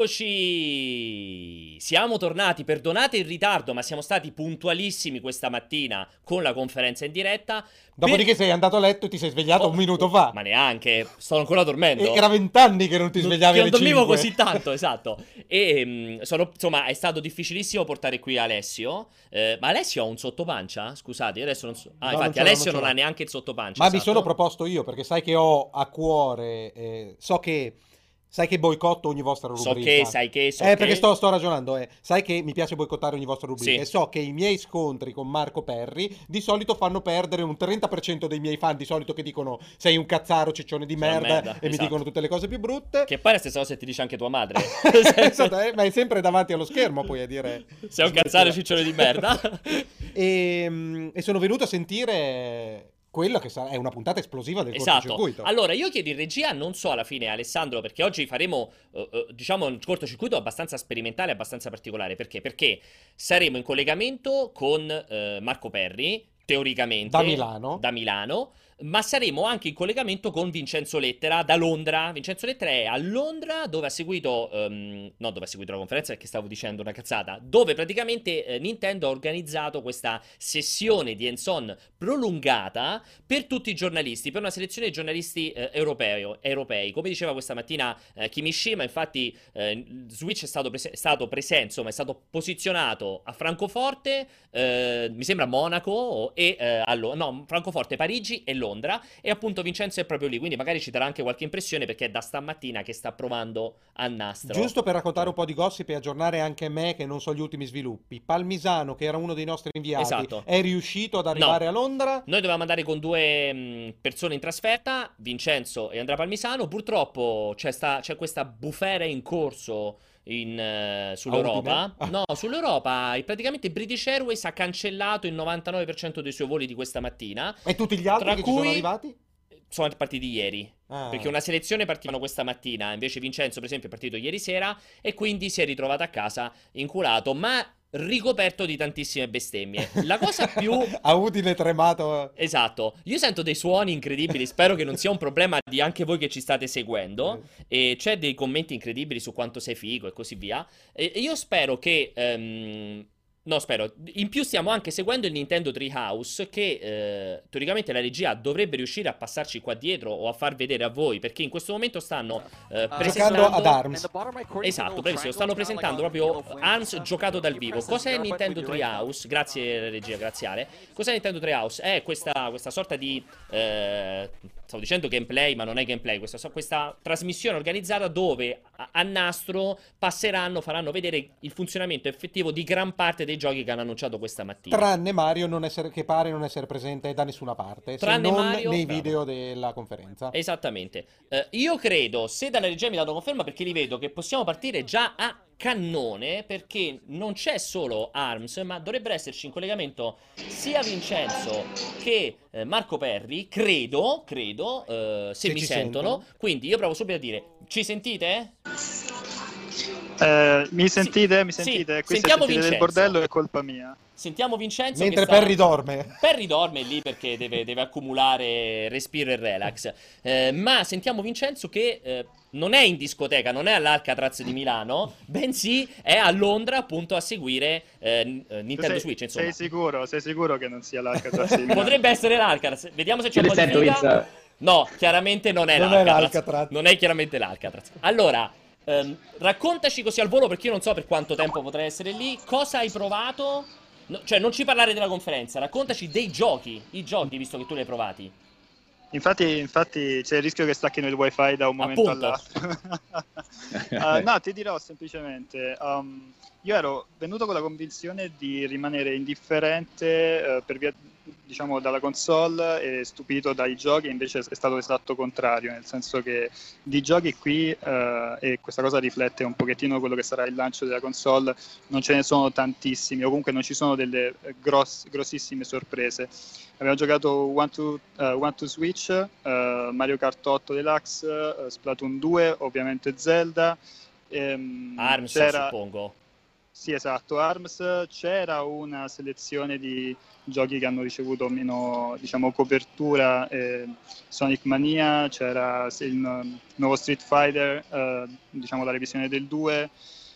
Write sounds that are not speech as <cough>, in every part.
Eccoci! Siamo tornati, perdonate il ritardo, ma siamo stati puntualissimi questa mattina con la conferenza in diretta. Dopodiché per... sei andato a letto e ti sei svegliato oh, un minuto fa. Ma neanche, sto ancora dormendo. E era vent'anni che non ti svegliavi non, alle non dormivo 5. così tanto, esatto. E mm, sono, insomma, è stato difficilissimo portare qui Alessio. Eh, ma Alessio ha un sottopancia? Scusate, io adesso non so. Ah, no, infatti, non Alessio non, non ha neanche il sottopancia. Ma esatto. mi sono proposto io, perché sai che ho a cuore. Eh, so che Sai che boicotto ogni vostra rubrica. So che, sai che, so Eh, che... perché sto, sto ragionando, eh. Sai che mi piace boicottare ogni vostra rubrica. Sì. E so che i miei scontri con Marco Perri di solito fanno perdere un 30% dei miei fan, di solito che dicono sei un cazzaro, ciccione di merda, merda, e mi esatto. dicono tutte le cose più brutte. Che poi è la stessa cosa se ti dice anche tua madre. <laughs> Esatto, <laughs> eh, ma è sempre davanti allo schermo poi a dire... Sei un cazzaro ciccione di merda. <laughs> E, mm, e sono venuto a sentire quella che sarà, è una puntata esplosiva del Esatto. cortocircuito. Allora, io chiedo in regia, non so alla fine, Alessandro, perché oggi faremo, eh, eh, diciamo, un cortocircuito abbastanza sperimentale, abbastanza particolare. Perché? Perché saremo in collegamento con eh, Marco Perri, teoricamente. Da Milano. Da Milano. Ma saremo anche in collegamento con Vincenzo Lettera da Londra. Vincenzo Lettera è a Londra dove ha seguito, ehm, no, dove ha seguito la conferenza perché stavo dicendo una cazzata, dove praticamente eh, Nintendo ha organizzato questa sessione di hands-on prolungata per tutti i giornalisti, per una selezione di giornalisti eh, europeo- europei. Come diceva questa mattina eh, Kimishima, infatti eh, Switch è stato, prese- stato presente, insomma è stato posizionato a Francoforte, eh, mi sembra Monaco e eh, a Lo- no, Francoforte, Parigi e Londra e appunto Vincenzo è proprio lì, quindi magari ci darà anche qualche impressione perché è da stamattina che sta provando a nastro. Giusto per raccontare un po' di gossip e aggiornare anche me che non so gli ultimi sviluppi. Palmisano, che era uno dei nostri inviati, Esatto. è riuscito ad arrivare a Londra. Noi dovevamo andare con due mh, persone in trasferta, Vincenzo e Andrea Palmisano. Purtroppo c'è, sta- c'è questa bufera in corso in, eh, sull'Europa. Udine? No, sull'Europa. Praticamente British Airways ha cancellato il 99% dei suoi voli di questa mattina. E tutti gli altri Tra che ci sono cui- arrivati? Sono partiti ieri. Ah. Perché una selezione partivano questa mattina, invece Vincenzo, per esempio, è partito ieri sera e quindi si è ritrovato a casa inculato, ma ricoperto di tantissime bestemmie. La cosa più <laughs> A Udine tremato. Esatto, io sento dei suoni incredibili, spero che non sia un problema di anche voi che ci state seguendo e c'è dei commenti incredibili su quanto sei figo e così via e io spero che... ehm, No, spero. In più stiamo anche seguendo il Nintendo Treehouse che eh, teoricamente la regia dovrebbe riuscire a passarci qua dietro o a far vedere a voi perché in questo momento stanno eh, Giocando presentando... ad ARMS. Esatto, bravissimo. Stanno presentando proprio ARMS giocato dal vivo. Cos'è Nintendo Treehouse? Grazie regia, grazie Ale. Cos'è Nintendo Treehouse? È questa, questa sorta di... eh, stavo dicendo gameplay, ma non è gameplay. Questa, questa trasmissione organizzata dove a, a nastro passeranno, faranno vedere il funzionamento effettivo di gran parte dei giochi che hanno annunciato questa mattina. Tranne Mario essere, che pare non essere presente da nessuna parte, Tranne se non Mario, nei bravo. video della conferenza. Esattamente. Eh, io credo, se dalla regia mi danno conferma, perché li vedo, che possiamo partire già a cannone, perché non c'è solo ARMS, ma dovrebbero esserci in collegamento sia Vincenzo che eh, Marco Perri, credo, credo, eh, se, Se mi sentono. sentono. Quindi io provo subito a dire, ci sentite? Eh, mi sentite? Mi Sì, sentite? Qui sentiamo se sentite del Vincenzo. bordello è colpa mia. Sentiamo Vincenzo Mentre che sta... Perry dorme. Perry dorme lì perché deve, deve accumulare respiro e relax. Eh, ma sentiamo Vincenzo che eh, non è in discoteca, non è all'Alcatraz di Milano, bensì è a Londra appunto a seguire eh, eh, Nintendo sei, Switch. Insomma, sei sicuro? Sei sicuro che non sia l'Alcatraz di <laughs> Milano? potrebbe essere l'Alcatraz. Vediamo se c'è. Vince. No, chiaramente non è Non è l'Alcatraz. l'Alcatraz. Non è chiaramente l'Alcatraz. Allora, ehm, raccontaci così al volo perché io non so per quanto tempo potrai essere lì. Cosa hai provato? No, cioè, non ci parlare della conferenza, raccontaci dei giochi, i giochi visto che tu li hai provati. Infatti, infatti c'è il rischio che stacchino il wifi da un momento all'altro. <laughs> Eh, no, ti dirò semplicemente, um, io ero venuto con la convinzione di rimanere indifferente eh, per via, diciamo, dalla console e stupito dai giochi, invece è stato l'esatto contrario, nel senso che di giochi qui, eh, e questa cosa riflette un pochettino quello che sarà il lancio della console, non ce ne sono tantissimi, o comunque non ci sono delle eh, gross- grossissime sorprese. Abbiamo giocato One to, eh, One to Switch, eh, Mario Kart 8 Deluxe, eh, Splatoon 2, ovviamente Zelda. ehm, Arms, suppongo. Sì, esatto, ARMS c'era una selezione di giochi che hanno ricevuto meno diciamo, copertura, eh, Sonic Mania, c'era il nuovo Street Fighter, eh, diciamo la revisione del 2,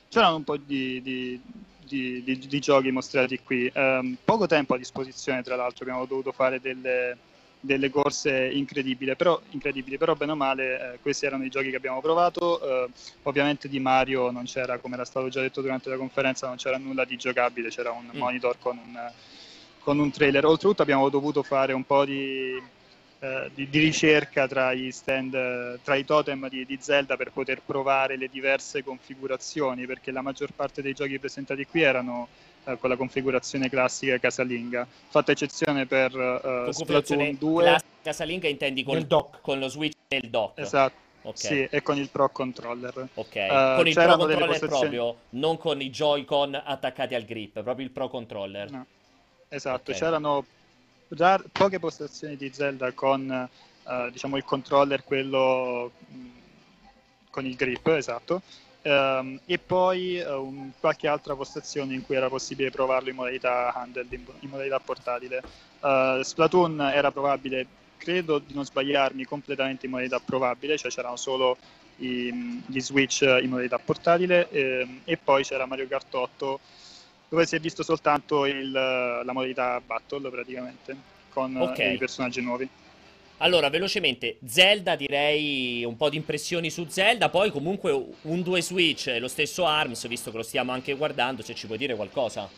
c'erano un po' di, di, di, di giochi mostrati qui. Eh, poco tempo a disposizione, tra l'altro, abbiamo dovuto fare delle delle corse incredibili, però, incredibili, però bene o male eh, questi erano i giochi che abbiamo provato, eh, ovviamente di Mario non c'era, come era stato già detto durante la conferenza, non c'era nulla di giocabile, c'era un mm. monitor con un, con un trailer, oltretutto abbiamo dovuto fare un po' di, eh, di, di ricerca tra i stand, tra i totem di, di Zelda per poter provare le diverse configurazioni, perché la maggior parte dei giochi presentati qui erano eh, con la configurazione classica casalinga, fatta eccezione per uh, Splatoon 2. Casalinga intendi con, dock. con lo switch del dock? Esatto. Okay. Sì, e con il Pro Controller. Ok, uh, con il Pro Controller postazioni... proprio, non con i Joy-Con attaccati al grip, proprio il Pro Controller. No. Esatto, okay. c'erano rar- poche postazioni di Zelda con uh, diciamo il controller, quello mh, mm, con il grip, esatto, Um, e poi un, qualche altra postazione in cui era possibile provarlo in modalità handheld, in, in modalità portatile. Uh, Splatoon era probabile, credo di non sbagliarmi, completamente in modalità provabile, cioè c'erano solo i, gli Switch in modalità portatile eh, e poi c'era Mario Kart 8 dove si è visto soltanto il, la modalità battle praticamente con okay. i personaggi nuovi. Allora, velocemente, Zelda direi un po' di impressioni su Zelda, poi comunque un 2 Switch e lo stesso ARMS, visto che lo stiamo anche guardando, se ci puoi dire qualcosa.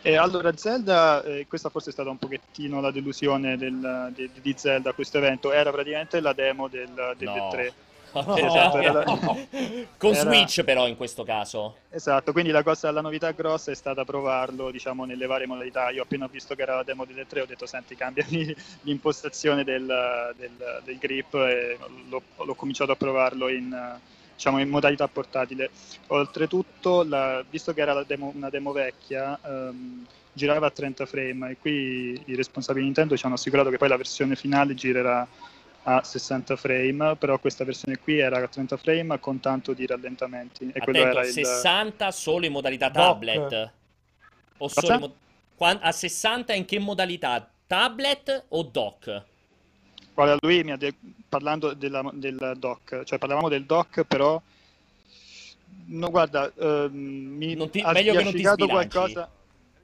Eh, allora, Zelda, eh, questa forse è stata un pochettino la delusione del, de, di Zelda questo evento, era praticamente la demo del, del no. 3 esatto, era... Con era... Switch però in questo caso. Esatto, quindi la, cosa, la novità grossa è stata provarlo diciamo, nelle varie modalità. Io appena ho visto che era la demo delle 3 ho detto senti cambiami <laughs> l'impostazione del, del, del grip e l'ho, l'ho, cominciato a provarlo in, diciamo, in modalità portatile. Oltretutto, la, visto che era demo, una demo vecchia... Um, girava a 30 frame e qui i responsabili Nintendo ci hanno assicurato che poi la versione finale girerà a 60 frame, però questa versione qui era a 30 frame con tanto di rallentamenti. E Attento, era 60 il... solo in modalità tablet? O solo mo... A 60 in che modalità? Tablet o dock? Guarda, lui mi ha de... parlando della, del dock, cioè parlavamo del dock, però no, guarda, uh, mi non ti... ha, meglio che non ti qualcosa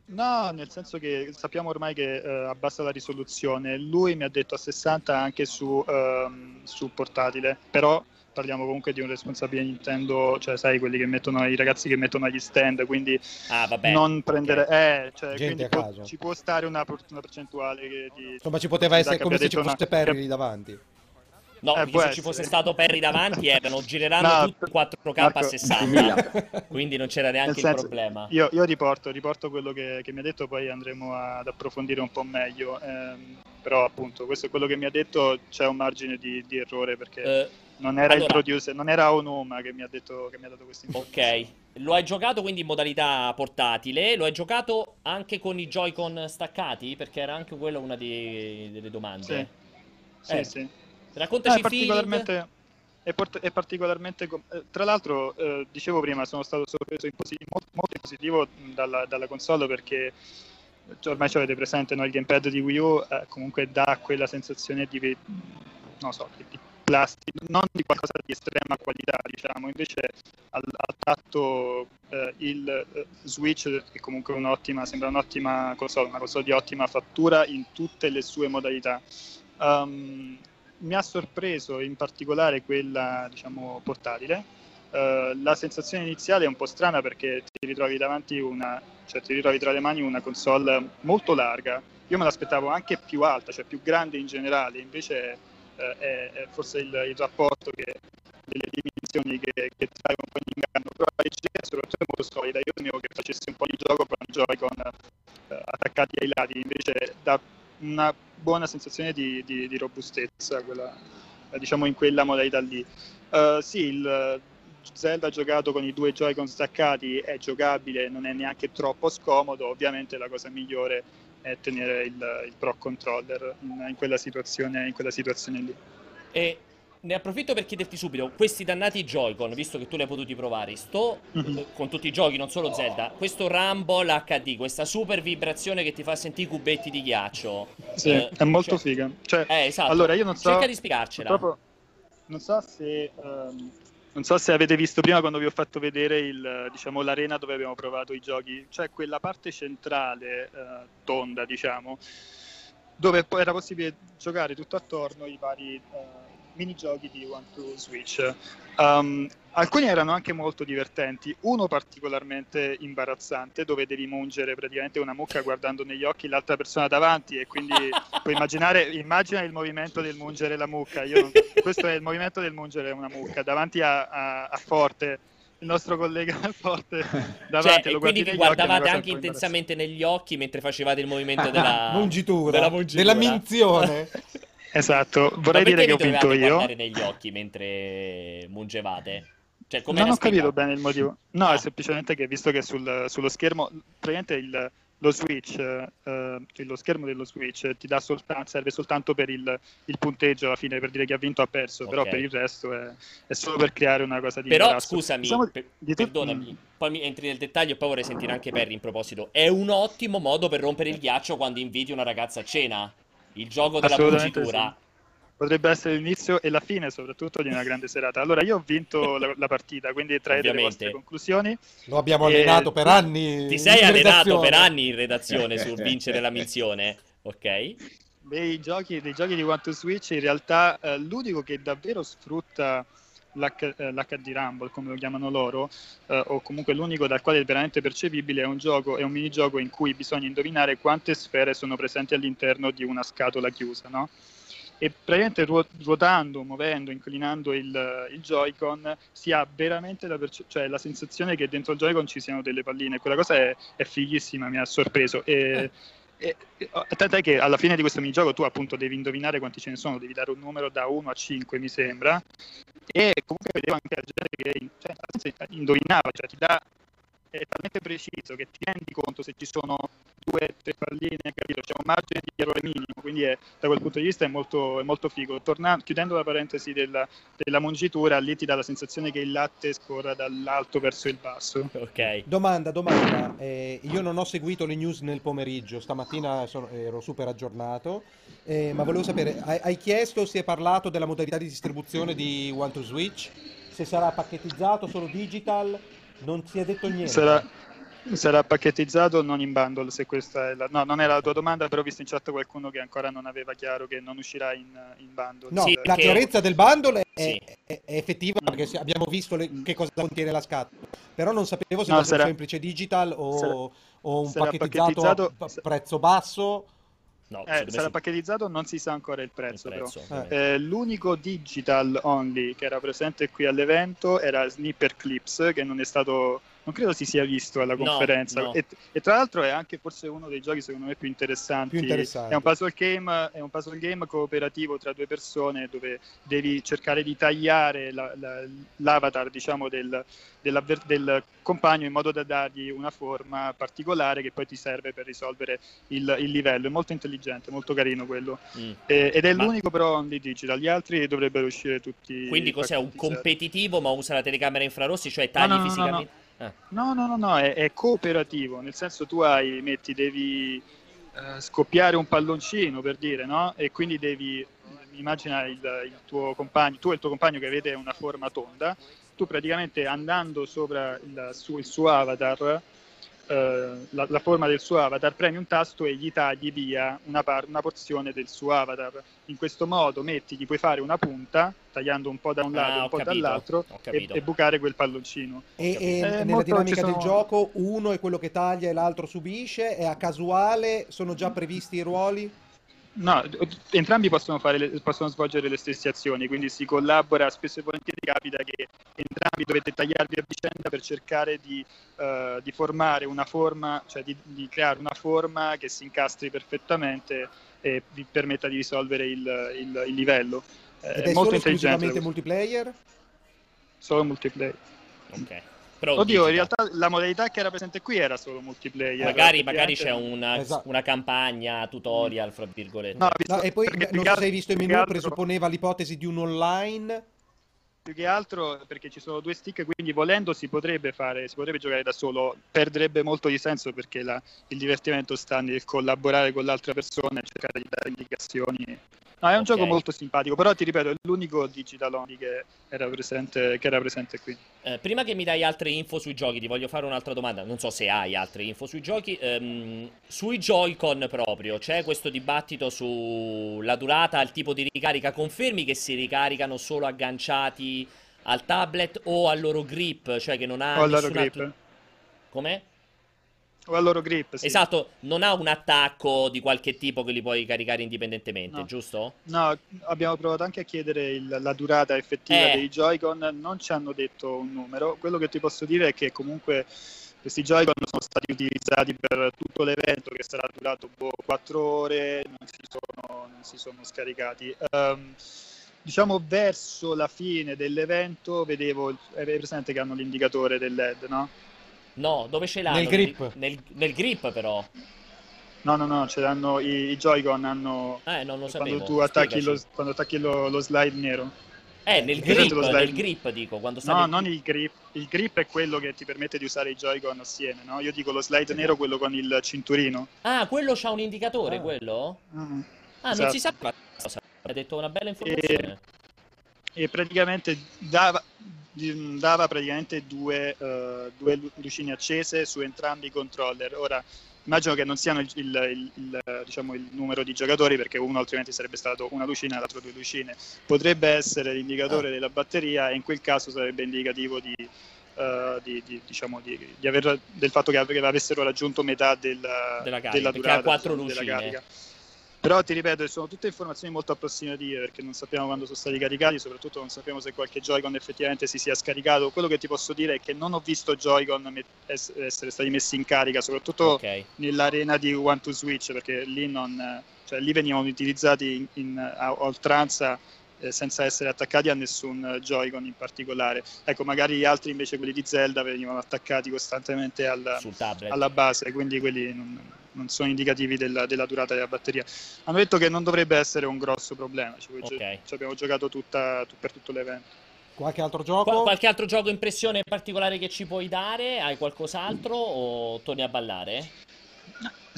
No, nel senso che sappiamo ormai che uh, abbassa la risoluzione. Lui mi ha detto a 60 anche su, uh, su portatile, però parliamo comunque di un responsabile Nintendo, cioè sai quelli che mettono i ragazzi che mettono agli stand, quindi ah, vabbè, non prendere okay. eh, cioè, quindi può, ci può stare una, una percentuale che di, Insomma, ci poteva essere come se ci fosse una... Perry davanti. No, eh, se ci fosse stato Perry davanti erano gireranno no, tutti 4K Marco, a 60 <laughs> quindi non c'era neanche senso, il problema. io, io riporto, riporto, quello che, che, mi ha detto poi andremo ad approfondire un po' meglio. Ehm, però appunto questo è quello che mi ha detto c'è un margine di, di errore perché eh, non era allora, il producer non era Onoma che mi ha detto che mi ha dato questa informazione. Ok lo hai giocato quindi in modalità portatile. Lo hai giocato anche con i Joy-Con staccati? Perché era anche quella una di, delle domande. Sì, eh. sì. Raccontaci è particolarmente, è, è particolarmente eh, tra l'altro eh, dicevo prima sono stato sorpreso in posi- molto, molto in positivo dalla, dalla, console perché cioè, ormai ci avete presente no? il gamepad di Wii U eh, comunque dà quella sensazione di non so di plastica non di qualcosa di estrema qualità diciamo invece al, al tatto eh, il eh, Switch è comunque un'ottima sembra un'ottima console una console di ottima fattura in tutte le sue modalità um, mi ha sorpreso in particolare quella diciamo, portatile. Uh, la sensazione iniziale è un po' strana perché ti ritrovi davanti una, cioè ti ritrovi tra le mani una console molto larga. Io me l'aspettavo anche più alta, cioè più grande in generale, invece uh, è, è, forse il, il, rapporto che delle dimensioni che, che trae un po' in inganno, però è leggera, soprattutto è molto solida. Io temevo che facesse un po' di gioco con i Joy-Con uh, attaccati ai lati, invece da una buona sensazione di, di, di robustezza, quella, diciamo in quella modalità lì. Uh, sì, il Zelda giocato con i due Joy-Con staccati è giocabile, non è neanche troppo scomodo, ovviamente la cosa migliore è tenere il, il Pro Controller in, in, quella in quella situazione lì. E ne approfitto per chiederti subito, questi dannati Joy-Con, visto che tu li hai potuti provare, sto Mhm. eh, con tutti i giochi, non solo Zelda, questo Rumble HD, questa super vibrazione che ti fa sentire i cubetti di ghiaccio. Sì, eh, è molto cioè- figa. Cioè, Eh, esatto. Allora, io non so. Cerca di spiegarcela. Non so se. ehm, non so se avete visto prima quando vi ho fatto vedere il, diciamo, l'arena dove abbiamo provato i giochi, cioè quella parte centrale, eh, tonda, diciamo, dove era possibile giocare tutto attorno i vari eh, minigiochi di One to Switch. Um, alcuni erano anche molto divertenti, uno particolarmente imbarazzante dove devi mungere praticamente una mucca guardando negli occhi l'altra persona davanti e quindi <laughs> puoi immaginare immagina il movimento del mungere la mucca. Io non- questo è il movimento del mungere una mucca davanti a, a- a Forte, il nostro collega <laughs> Forte <laughs> davanti. Cioè, lo e quindi vi guardavate anche intensamente negli occhi mentre facevate il movimento della Mungitura, della mungitura. della minzione. Esatto, vorrei dire che ho vinto io. negli occhi mentre mungevate? Cioè, non ho capito bene il motivo. No, Ah. è semplicemente che visto che sul- sullo schermo, praticamente il, lo Switch, eh, lo schermo dello Switch ti dà soltanto, serve soltanto per il, il punteggio alla fine, per dire chi ha vinto o ha perso, però Ok. per il resto è, è solo per creare una cosa di Però imbarazzo. scusami, Diciamo per- di perdonami, poi mi entri nel dettaglio e poi vorrei sentire anche Perry in proposito. È un ottimo modo per rompere il ghiaccio quando inviti una ragazza a cena. Il gioco della mungitura. sì. Potrebbe essere l'inizio e la fine, soprattutto, di una grande serata. Allora, io ho vinto la, la partita, quindi traete le vostre conclusioni. Lo abbiamo allenato per anni. Ti sei allenato redazione. per anni in redazione sul <laughs> vincere la minzione, ok? dei giochi, dei giochi di One to Switch in realtà eh, l'unico che davvero sfrutta l'H- eh, l'HD Rumble come lo chiamano loro eh, o comunque l'unico dal quale è veramente percepibile è un gioco è un minigioco in cui bisogna indovinare quante sfere sono presenti all'interno di una scatola chiusa no? e praticamente ruo- ruotando, muovendo, inclinando il, il Joy-Con si ha veramente la, perce- cioè, la sensazione che dentro il Joy-Con ci siano delle palline. Quella cosa è, è fighissima, mi ha sorpreso. E, e- e- tant'è che alla fine di questo minigioco tu appunto devi indovinare quanti ce ne sono, devi dare un numero da 1 a 5 mi sembra. E comunque vedevo anche la gente che cioè, indovinava, cioè ti dà è talmente preciso che ti rendi conto se ci sono due tre palline, capito? C'è un margine di errore minimo, quindi è- da quel punto di vista è molto, è molto figo. Torna- chiudendo la parentesi della, della mungitura, lì ti dà la sensazione che il latte scorra dall'alto verso il basso. Ok. Domanda, domanda. Eh, io non ho seguito le news nel pomeriggio, stamattina sono- ero super aggiornato, eh, ma volevo sapere, hai, hai chiesto, si è parlato della modalità di distribuzione di One to Switch? Se sarà pacchettizzato, solo digital? Non si è detto niente. Sarà, sarà pacchettizzato non in bundle, se questa è la... No, non era la tua domanda, però ho visto in chat qualcuno che ancora non aveva chiaro che non uscirà in, in bundle. No, Sì, la che- chiarezza del bundle è, Sì. è- è effettiva perché si- abbiamo visto le- che cosa contiene la scatola, però non sapevo se No, fosse sarà- semplice digital o, sarà- o un pacchettizzato, pacchettizzato- a prezzo basso. No, Eh, sarà sì, pacchettizzato, non si sa ancora il il prezzo, però. prezzo, Eh. Eh, l'unico digital only che era presente qui all'evento era Snipper Clips, che non è stato, non credo si sia visto alla No, conferenza. no. E, e tra l'altro è anche forse uno dei giochi secondo me più interessanti. Più interessanti. È un puzzle game, è un puzzle game cooperativo tra due persone dove devi cercare di tagliare la- la- l'avatar, diciamo, del, dell'avver- del compagno in modo da dargli una forma particolare che poi ti serve per risolvere il, il livello. È molto intelligente, molto carino quello. Mm. Eh, ed è Ma- l'unico però only digital, gli altri dovrebbero uscire tutti. Quindi cos'è un competitivo ma usa la telecamera infrarossi, cioè tagli no, no, no, Ah, No, no, no, no, è, è cooperativo, nel senso tu hai, metti, devi eh, scoppiare un palloncino per dire, no? E quindi devi, immagina il, il tuo compagno, tu e il tuo compagno che vede una forma tonda, tu praticamente andando sopra il, su- il suo avatar, eh, la, la forma del suo avatar, premi un tasto e gli tagli via una, par- una porzione del suo avatar. In questo modo metti, gli puoi fare una punta, tagliando un po' da un lato e Ah, un po' capito, dall'altro, e, e bucare quel palloncino. E, e Eh, nella dinamica ci del sono- gioco uno è quello che taglia e l'altro subisce, è a casuale, sono già previsti i ruoli? No, entrambi possono, fare le- possono svolgere le stesse azioni, quindi si collabora, spesso e volentieri capita che entrambi dovete tagliarvi a vicenda per cercare di, eh, di formare una forma, cioè di, di creare una forma che si incastri perfettamente e vi permetta di risolvere il, il- il livello. Eh, Ed è è molto solo intelligente, esclusivamente multiplayer? solo multiplayer. ok. Però Oddio, in realtà la modalità che era presente qui era solo multiplayer. Magari, magari c'è una, esatto. una, campagna, tutorial, fra virgolette. No, no e poi non so se hai visto il menu, presupponeva l'ipotesi di un online più che altro perché ci sono due stick, quindi volendo si potrebbe fare, si potrebbe giocare da solo, perderebbe molto di senso perché la, il divertimento sta nel collaborare con l'altra persona e cercare di dare indicazioni No, è un okay. gioco molto simpatico, però ti ripeto, è l'unico digital only che era presente, che era presente qui. Eh, prima che mi dai altre info sui giochi, ti voglio fare un'altra domanda. Non so se hai altre info sui giochi. Ehm, sui Joy-Con proprio, c'è questo dibattito sulla durata, il tipo di ricarica. Confermi che si ricaricano solo agganciati al tablet o al loro grip, cioè che non ha... O al loro grip. Altro... Com'è? Al loro grip. Sì. Esatto, non ha un attacco di qualche tipo che li puoi caricare indipendentemente, no. giusto? No, abbiamo provato anche a chiedere il, la durata effettiva eh. dei Joy-Con, non ci hanno detto un numero. Quello che ti posso dire è che comunque questi Joy-Con sono stati utilizzati per tutto l'evento che sarà durato boh, 4 ore, non si sono, non si sono scaricati. Um, diciamo verso la fine dell'evento vedevo, avevi presente che hanno l'indicatore del LED, no? No, dove ce l'hanno? Nel grip. Nel, nel grip però. No, no, no, ce l'hanno i, i Joy-Con hanno... Eh, non lo sapevo. Quando tu attacchi, lo, quando attacchi lo, lo, slide nero. Eh, nel grip, nel grip dico, quando No, non il grip. Il grip è quello che ti permette di usare i Joy-Con assieme, no? Io dico lo slide nero, quello con il cinturino. Ah, quello c'ha un indicatore, ah. quello? Mm. Ah, esatto. non si sa cosa. Hai detto una bella informazione. E, e praticamente dava, dava praticamente due, uh, due, lucine accese su entrambi i controller. Ora, immagino che non siano il, il, il, diciamo, il, numero di giocatori perché uno altrimenti sarebbe stato una lucina e l'altro due lucine. Potrebbe essere l'indicatore della batteria e in quel caso sarebbe indicativo di, uh, di, di, diciamo, aver, del fatto che avessero raggiunto metà del, della, carica, della durata lucine. della carica. Però ti ripeto, sono tutte informazioni molto approssimative perché non sappiamo quando sono stati caricati, soprattutto non sappiamo se qualche Joy-Con effettivamente si sia scaricato. Quello che ti posso dire è che non ho visto Joy-Con essere stati messi in carica, soprattutto okay. nell'arena di One to Switch, perché lì, non, cioè, lì venivano utilizzati in, in, a oltranza eh, senza essere attaccati a nessun Joy-Con in particolare. Ecco, magari gli altri invece, quelli di Zelda, venivano attaccati costantemente al, alla base, quindi quelli non, non sono indicativi della, della, durata della batteria. Hanno detto che non dovrebbe essere un grosso problema, cioè, okay. ci abbiamo giocato tutta, per tutto l'evento. Qualche altro gioco? Qual- qualche altro gioco impressione particolare che ci puoi dare? Hai qualcos'altro o torni a ballare?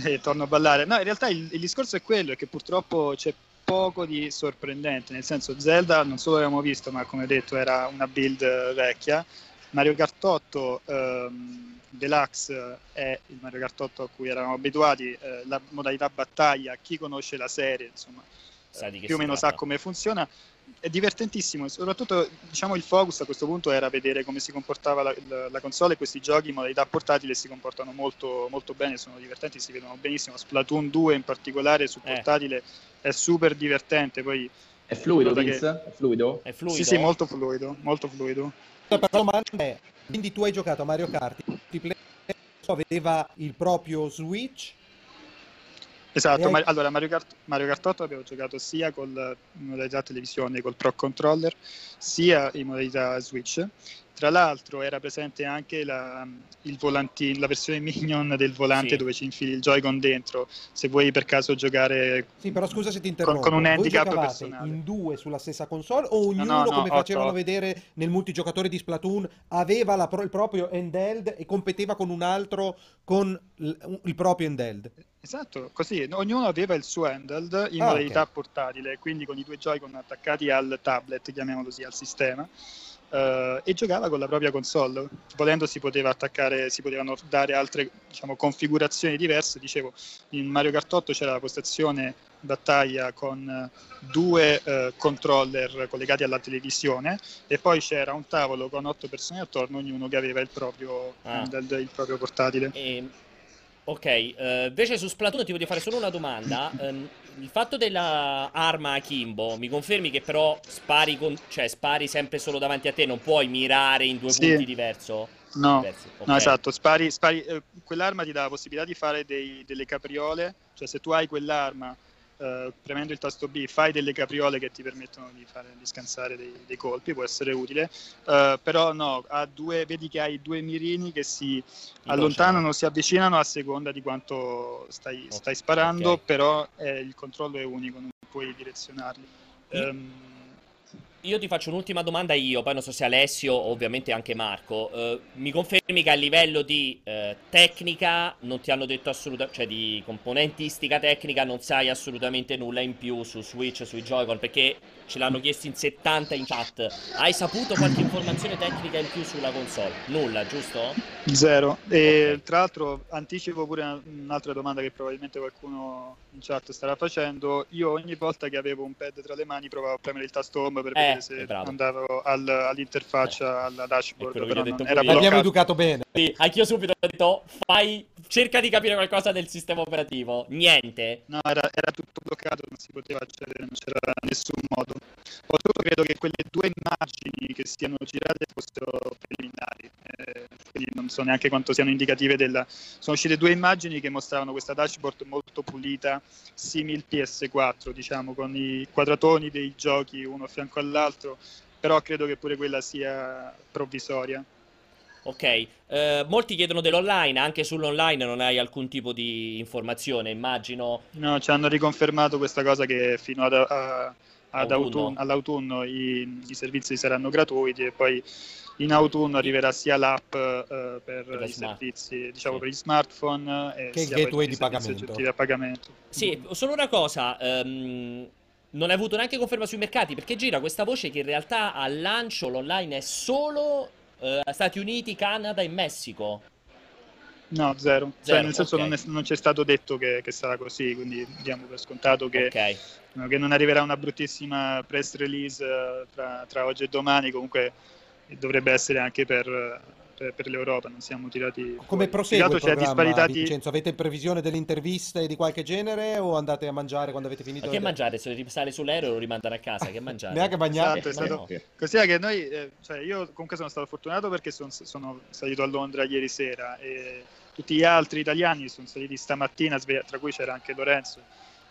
Eh, torno a ballare. No, in realtà il, il discorso è quello, è che purtroppo c'è poco di sorprendente, nel senso Zelda non solo l'abbiamo visto, ma come detto era una build vecchia. Mario Kart 8 ehm, Deluxe è il Mario Kart 8 a cui eravamo abituati, eh, la modalità battaglia, chi conosce la serie, insomma, eh, più o meno sa come funziona. È divertentissimo, soprattutto diciamo, il focus a questo punto era vedere come si comportava la, la, la console e questi giochi in modalità portatile si comportano molto, molto bene, sono divertenti, si vedono benissimo. Splatoon 2 in particolare su eh. portatile eh. È super divertente. Poi, è fluido, Vince? Che... È fluido? È fluido? Sì, sì, molto fluido, molto fluido. La domanda è, quindi tu hai giocato a Mario Kart, multiplayer, aveva il proprio Switch? Esatto, hai... allora Mario Kart, Mario Kart 8 abbiamo giocato sia con modalità televisione, col Pro Controller, sia in modalità Switch. Tra l'altro era presente anche la, il volantino, la versione Minion del volante sì. dove ci infili il Joy-Con dentro, se vuoi per caso giocare Sì, però scusa se ti interrompo. Con, con un handicap personale. in due sulla stessa console o ognuno, no, no, no, come facevano vedere nel multigiocatore di Splatoon, aveva la, il proprio handheld e competeva con un altro con il, il proprio handheld? Esatto, così ognuno aveva il suo handheld in ah, modalità okay. portatile, quindi con i due Joy-Con attaccati al tablet, chiamiamolo così, al sistema Uh, e giocava con la propria console. Volendo si poteva attaccare, si potevano dare altre diciamo, configurazioni diverse. Dicevo, in Mario Kart 8 c'era la postazione battaglia con due uh, controller collegati alla televisione e poi c'era un tavolo con otto persone attorno, ognuno che aveva il proprio, ah. del, il proprio portatile. E Ok, uh, invece su Splatoon ti voglio fare solo una domanda. Um, il fatto della arma Kimbo, mi confermi che però spari, con, cioè, spari sempre solo davanti a te, non puoi mirare in due sì. punti diversi? No, okay. no, esatto, spari, spari eh, quell'arma ti dà la possibilità di fare dei, delle capriole, cioè se tu hai quell'arma uh, premendo il tasto B fai delle capriole che ti permettono di, fare, di scansare dei, dei, colpi, può essere utile, uh, però no, due, vedi che hai due mirini che si allontanano, si avvicinano a seconda di quanto stai, stai sparando, okay. però eh, il controllo è unico, non puoi direzionarli. Um, io ti faccio un'ultima domanda io, poi non so se Alessio o ovviamente anche Marco. Uh, mi confermi che a livello di uh, tecnica non ti hanno detto assolutamente, cioè di componentistica tecnica non sai assolutamente nulla in più su Switch, sui Joy-Con, perché ce l'hanno chiesto in 70 in chat. Hai saputo qualche informazione tecnica in più sulla console? Nulla, giusto? Zero. E okay. tra l'altro anticipo pure un'altra domanda che probabilmente qualcuno in chat starà facendo. Io ogni volta che avevo un pad tra le mani provavo a premere il tasto home per eh, vedere se andavo al, all'interfaccia, eh. alla dashboard. Però non era L'abbiamo educato bene. Sì, anch'io subito ho detto fai, cerca di capire qualcosa del sistema operativo. Niente. No, era, era tutto bloccato, non si poteva accedere, non c'era nessun modo. Oltretutto credo che quelle due immagini che siano girate fossero preliminari, eh, quindi non so neanche quanto siano indicative della... Sono uscite due immagini che mostravano questa dashboard molto pulita, simil PS4, diciamo, con i quadratoni dei giochi uno a fianco all'altro, però credo che pure quella sia provvisoria. Ok, eh, molti chiedono dell'online, anche sull'online non hai alcun tipo di informazione, immagino. No, ci hanno riconfermato questa cosa che fino ad, a, ad autunno. all'autunno i, i, servizi saranno gratuiti e poi in autunno arriverà sia l'app eh, per, per i smart. servizi, diciamo sì. per gli smartphone e che sia gateway di pagamento. a pagamento. Sì, solo una cosa, um, non hai avuto neanche conferma sui mercati perché gira questa voce che in realtà al lancio l'online è solo uh, Stati Uniti, Canada e Messico. No, zero. zero cioè, nel senso okay. non, è, non, c'è stato detto che, che, sarà così, quindi diamo per scontato che, okay. che, non arriverà una bruttissima press release uh, tra, tra, oggi e domani, comunque dovrebbe essere anche per, per, per l'Europa, non siamo tirati... Come prosegue il programma, disparità di... Vincenzo? Avete previsione delle interviste di qualche genere o andate a mangiare quando avete finito? Ma che mangiare? Se sale sull'aereo lo rimandano a casa, che mangiare? Neanche mangiare? Esatto, è stato... no. Così è che noi, eh, cioè io comunque sono stato fortunato perché son, sono salito a Londra ieri sera e tutti gli altri italiani sono saliti stamattina, tra cui c'era anche Lorenzo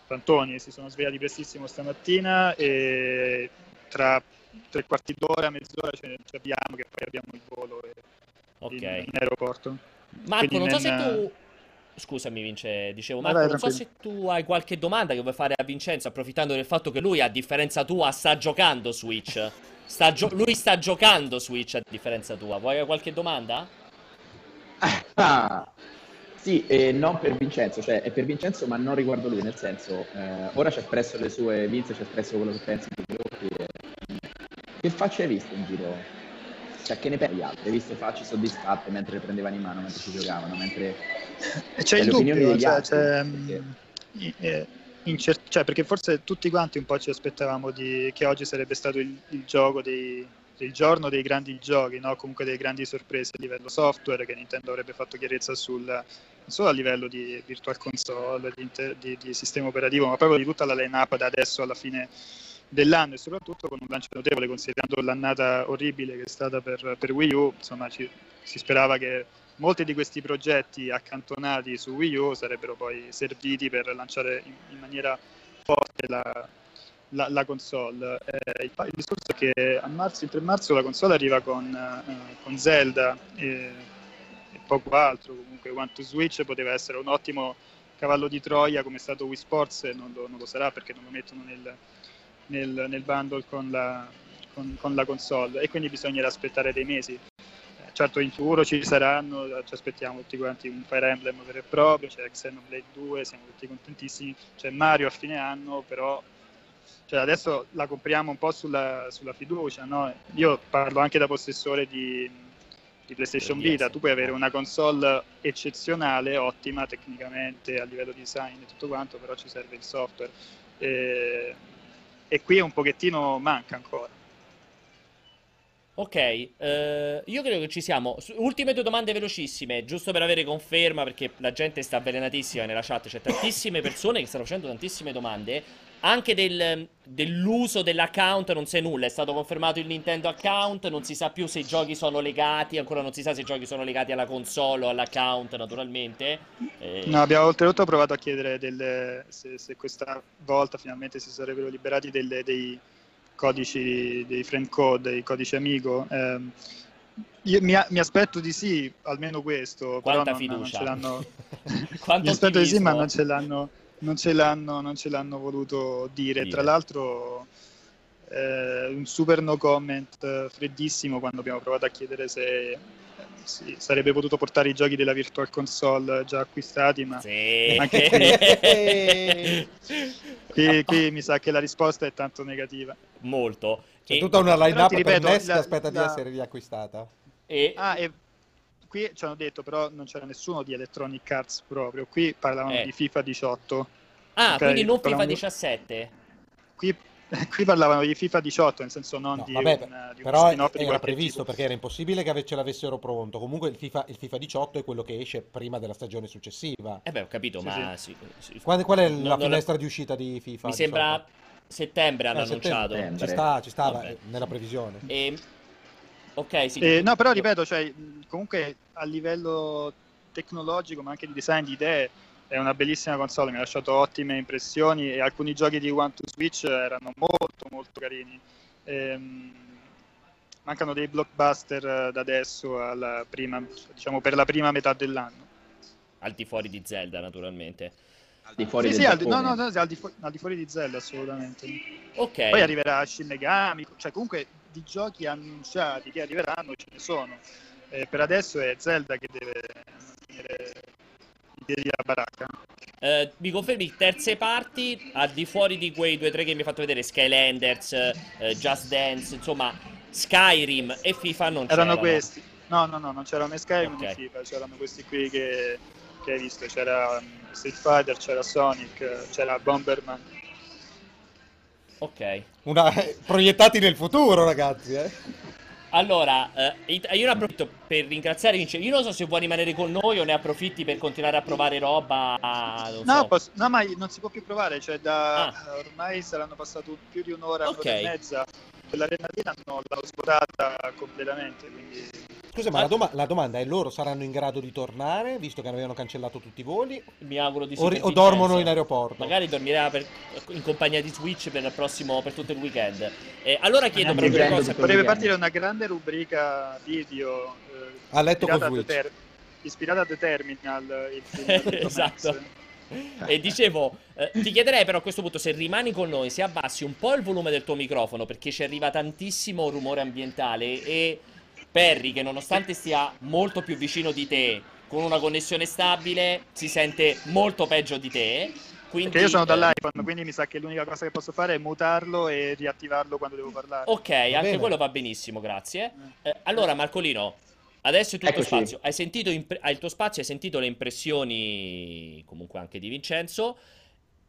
Fantoni, si sono svegliati prestissimo stamattina e tra tre quarti d'ora, mezz'ora ci abbiamo che poi abbiamo il volo e okay. in, in, aeroporto. Marco, Quindi non so se tu... Scusami Vince, dicevo Marco, non so se tu hai qualche domanda che vuoi fare a Vincenzo approfittando del fatto che lui a differenza tua sta giocando Switch. Sta gio- lui sta giocando Switch a differenza tua. Vuoi qualche domanda? Ah, sì, e non per Vincenzo, cioè è per Vincenzo ma non riguardo lui, nel senso, eh, ora ci ha espresso le sue, Vince ci ha espresso quello che pensi di giochi. Che faccia hai visto in giro? Cioè, che ne pensi gli altri? Hai visto facce soddisfatte mentre le prendevano in mano, mentre ci giocavano, mentre... C'è cioè, il dubbio, cioè, c'è, perché... Incer- cioè, perché forse tutti quanti un po' ci aspettavamo di... che oggi sarebbe stato il, il gioco dei, del giorno dei grandi giochi, no? comunque delle grandi sorprese a livello software che Nintendo avrebbe fatto chiarezza sul, non solo a livello di virtual console, di, di, di sistema operativo, ma proprio di tutta la line-up da adesso alla fine dell'anno e soprattutto con un lancio notevole considerando l'annata orribile che è stata per, per Wii U, insomma ci, si sperava che molti di questi progetti accantonati su Wii U sarebbero poi serviti per lanciare in, in maniera forte la, la, la console. Eh, il, il, discorso è che marzo, il 3 marzo la console arriva con, eh, con Zelda e, e, poco altro, comunque One to Switch poteva essere un ottimo cavallo di Troia come è stato Wii Sports, non lo, non lo sarà perché non lo mettono nel, nel, nel bundle con la, con, con la console e quindi bisognerà aspettare dei mesi certo in futuro ci saranno, ci aspettiamo tutti quanti un Fire Emblem vero e proprio, c'è Xenoblade 2, siamo tutti contentissimi, c'è Mario a fine anno, però cioè adesso la compriamo un po' sulla, sulla fiducia, no? Io parlo anche da possessore di, di PlayStation Vita, tu puoi avere una console eccezionale, ottima tecnicamente a livello di design e tutto quanto, però ci serve il software. E, e qui un pochettino manca ancora. Ok, eh, io credo che ci siamo. Ultime due domande velocissime, giusto per avere conferma, perché la gente sta avvelenatissima nella chat, c'è tantissime persone che stanno facendo tantissime domande. Anche del, dell'uso dell'account non sai nulla, è stato confermato il Nintendo account, non si sa più se i giochi sono legati, ancora non si sa se i giochi sono legati alla console o all'account naturalmente. Eh... No, abbiamo oltretutto provato a chiedere delle, se, se, questa volta finalmente si sarebbero liberati delle, dei codici, dei friend code, dei codici amico. Eh, io mi, mi, aspetto di sì, almeno questo, Quanta però non, fiducia. non ce l'hanno... <laughs> <laughs> mi aspetto di sì, ma non ce l'hanno non ce l'hanno, non ce l'hanno voluto dire. dire. Tra l'altro, eh, un super no comment freddissimo quando abbiamo provato a chiedere se sì, sarebbe potuto portare i giochi della Virtual Console già acquistati, ma sì. <laughs> anche <laughs> qui, qui, mi sa che la risposta è tanto negativa. Molto. C'è e... tutta una line-up per NES che aspetta la... di essere riacquistata. E... Ah, e qui ci hanno detto però non c'era nessuno di Electronic Arts proprio, qui parlavano eh. di FIFA 18. Ah, okay? quindi non FIFA 17? Qui, <laughs> qui, parlavano di FIFA 18, nel senso non no, di, vabbè, un, di però era di previsto tipo. perché era impossibile che ce l'avessero pronto. Comunque il FIFA, il FIFA, 18 è quello che esce prima della stagione successiva. Eh beh, ho capito, sì, ma sì. Sì, qual, qual, è la non, finestra non... di uscita di FIFA? Mi sembra settembre hanno eh, annunciato. Settembre. Ci sta, ci sta nella previsione. E Ok, sì. Eh, no, però ripeto, cioè, comunque a livello tecnologico, ma anche di design di idee, è una bellissima console, mi ha lasciato ottime impressioni e alcuni giochi di One to Switch erano molto molto carini. Ehm, mancano dei blockbuster da adesso prima, diciamo, per la prima metà dell'anno. Al di fuori di Zelda, naturalmente. Al di fuori sì, sì, al di, no, no, no, al di, fu- al di fuori di Zelda, assolutamente. Ok. Poi arriverà Shin Megami, cioè comunque di giochi annunciati che arriveranno ce ne sono. Eh, per adesso è Zelda che deve finire i piedi a baracca. Uh, mi confermi terze parti al di fuori di quei due o tre che mi hai fatto vedere Skylanders, uh, Just Dance, insomma Skyrim e FIFA non c'erano. Erano questi. No, no, no, non c'erano né Skyrim okay. né FIFA, c'erano questi qui che, che hai visto, c'era um, Street Fighter, c'era Sonic, c'era Bomberman. Ok. Una... Proiettati nel futuro, ragazzi, eh. Allora, eh, io ne approfitto per ringraziare Vince. Io non so se vuoi rimanere con noi o ne approfitti per continuare a provare roba. No, so. posso... no, ma non si può più provare. Cioè, da ah. ormai saranno passati più di un'ora, okay. un'ora e mezza. Quell'arenalina non l'ho svuotata completamente. Quindi Scusa, ma la, doma- la, domanda è: loro saranno in grado di tornare, visto che avevano cancellato tutti i voli? Mi auguro di sì. O, ri- o dormono in aeroporto? Magari dormirà per, in compagnia di Switch per, il prossimo, per tutto il weekend. Eh, allora chiedo per una cosa. Potrebbe partire una grande rubrica video. Eh, a letto con Switch. Ter- ispirata a The Terminal. Il <laughs> esatto. E dicevo, eh, ti chiederei però a questo punto se rimani con noi, se abbassi un po' il volume del tuo microfono perché ci arriva tantissimo rumore ambientale e Perry che nonostante stia molto più vicino di te, con una connessione stabile, si sente molto peggio di te. Quindi, Perché io sono dall'iPhone, eh, quindi mi sa che l'unica cosa che posso fare è mutarlo e riattivarlo quando devo parlare. Ok, Va anche bene. quello va benissimo, grazie. Eh, allora, Marcolino, adesso è tutto Eccoci. spazio. Hai sentito imp- hai il tuo spazio, hai sentito le impressioni comunque anche di Vincenzo.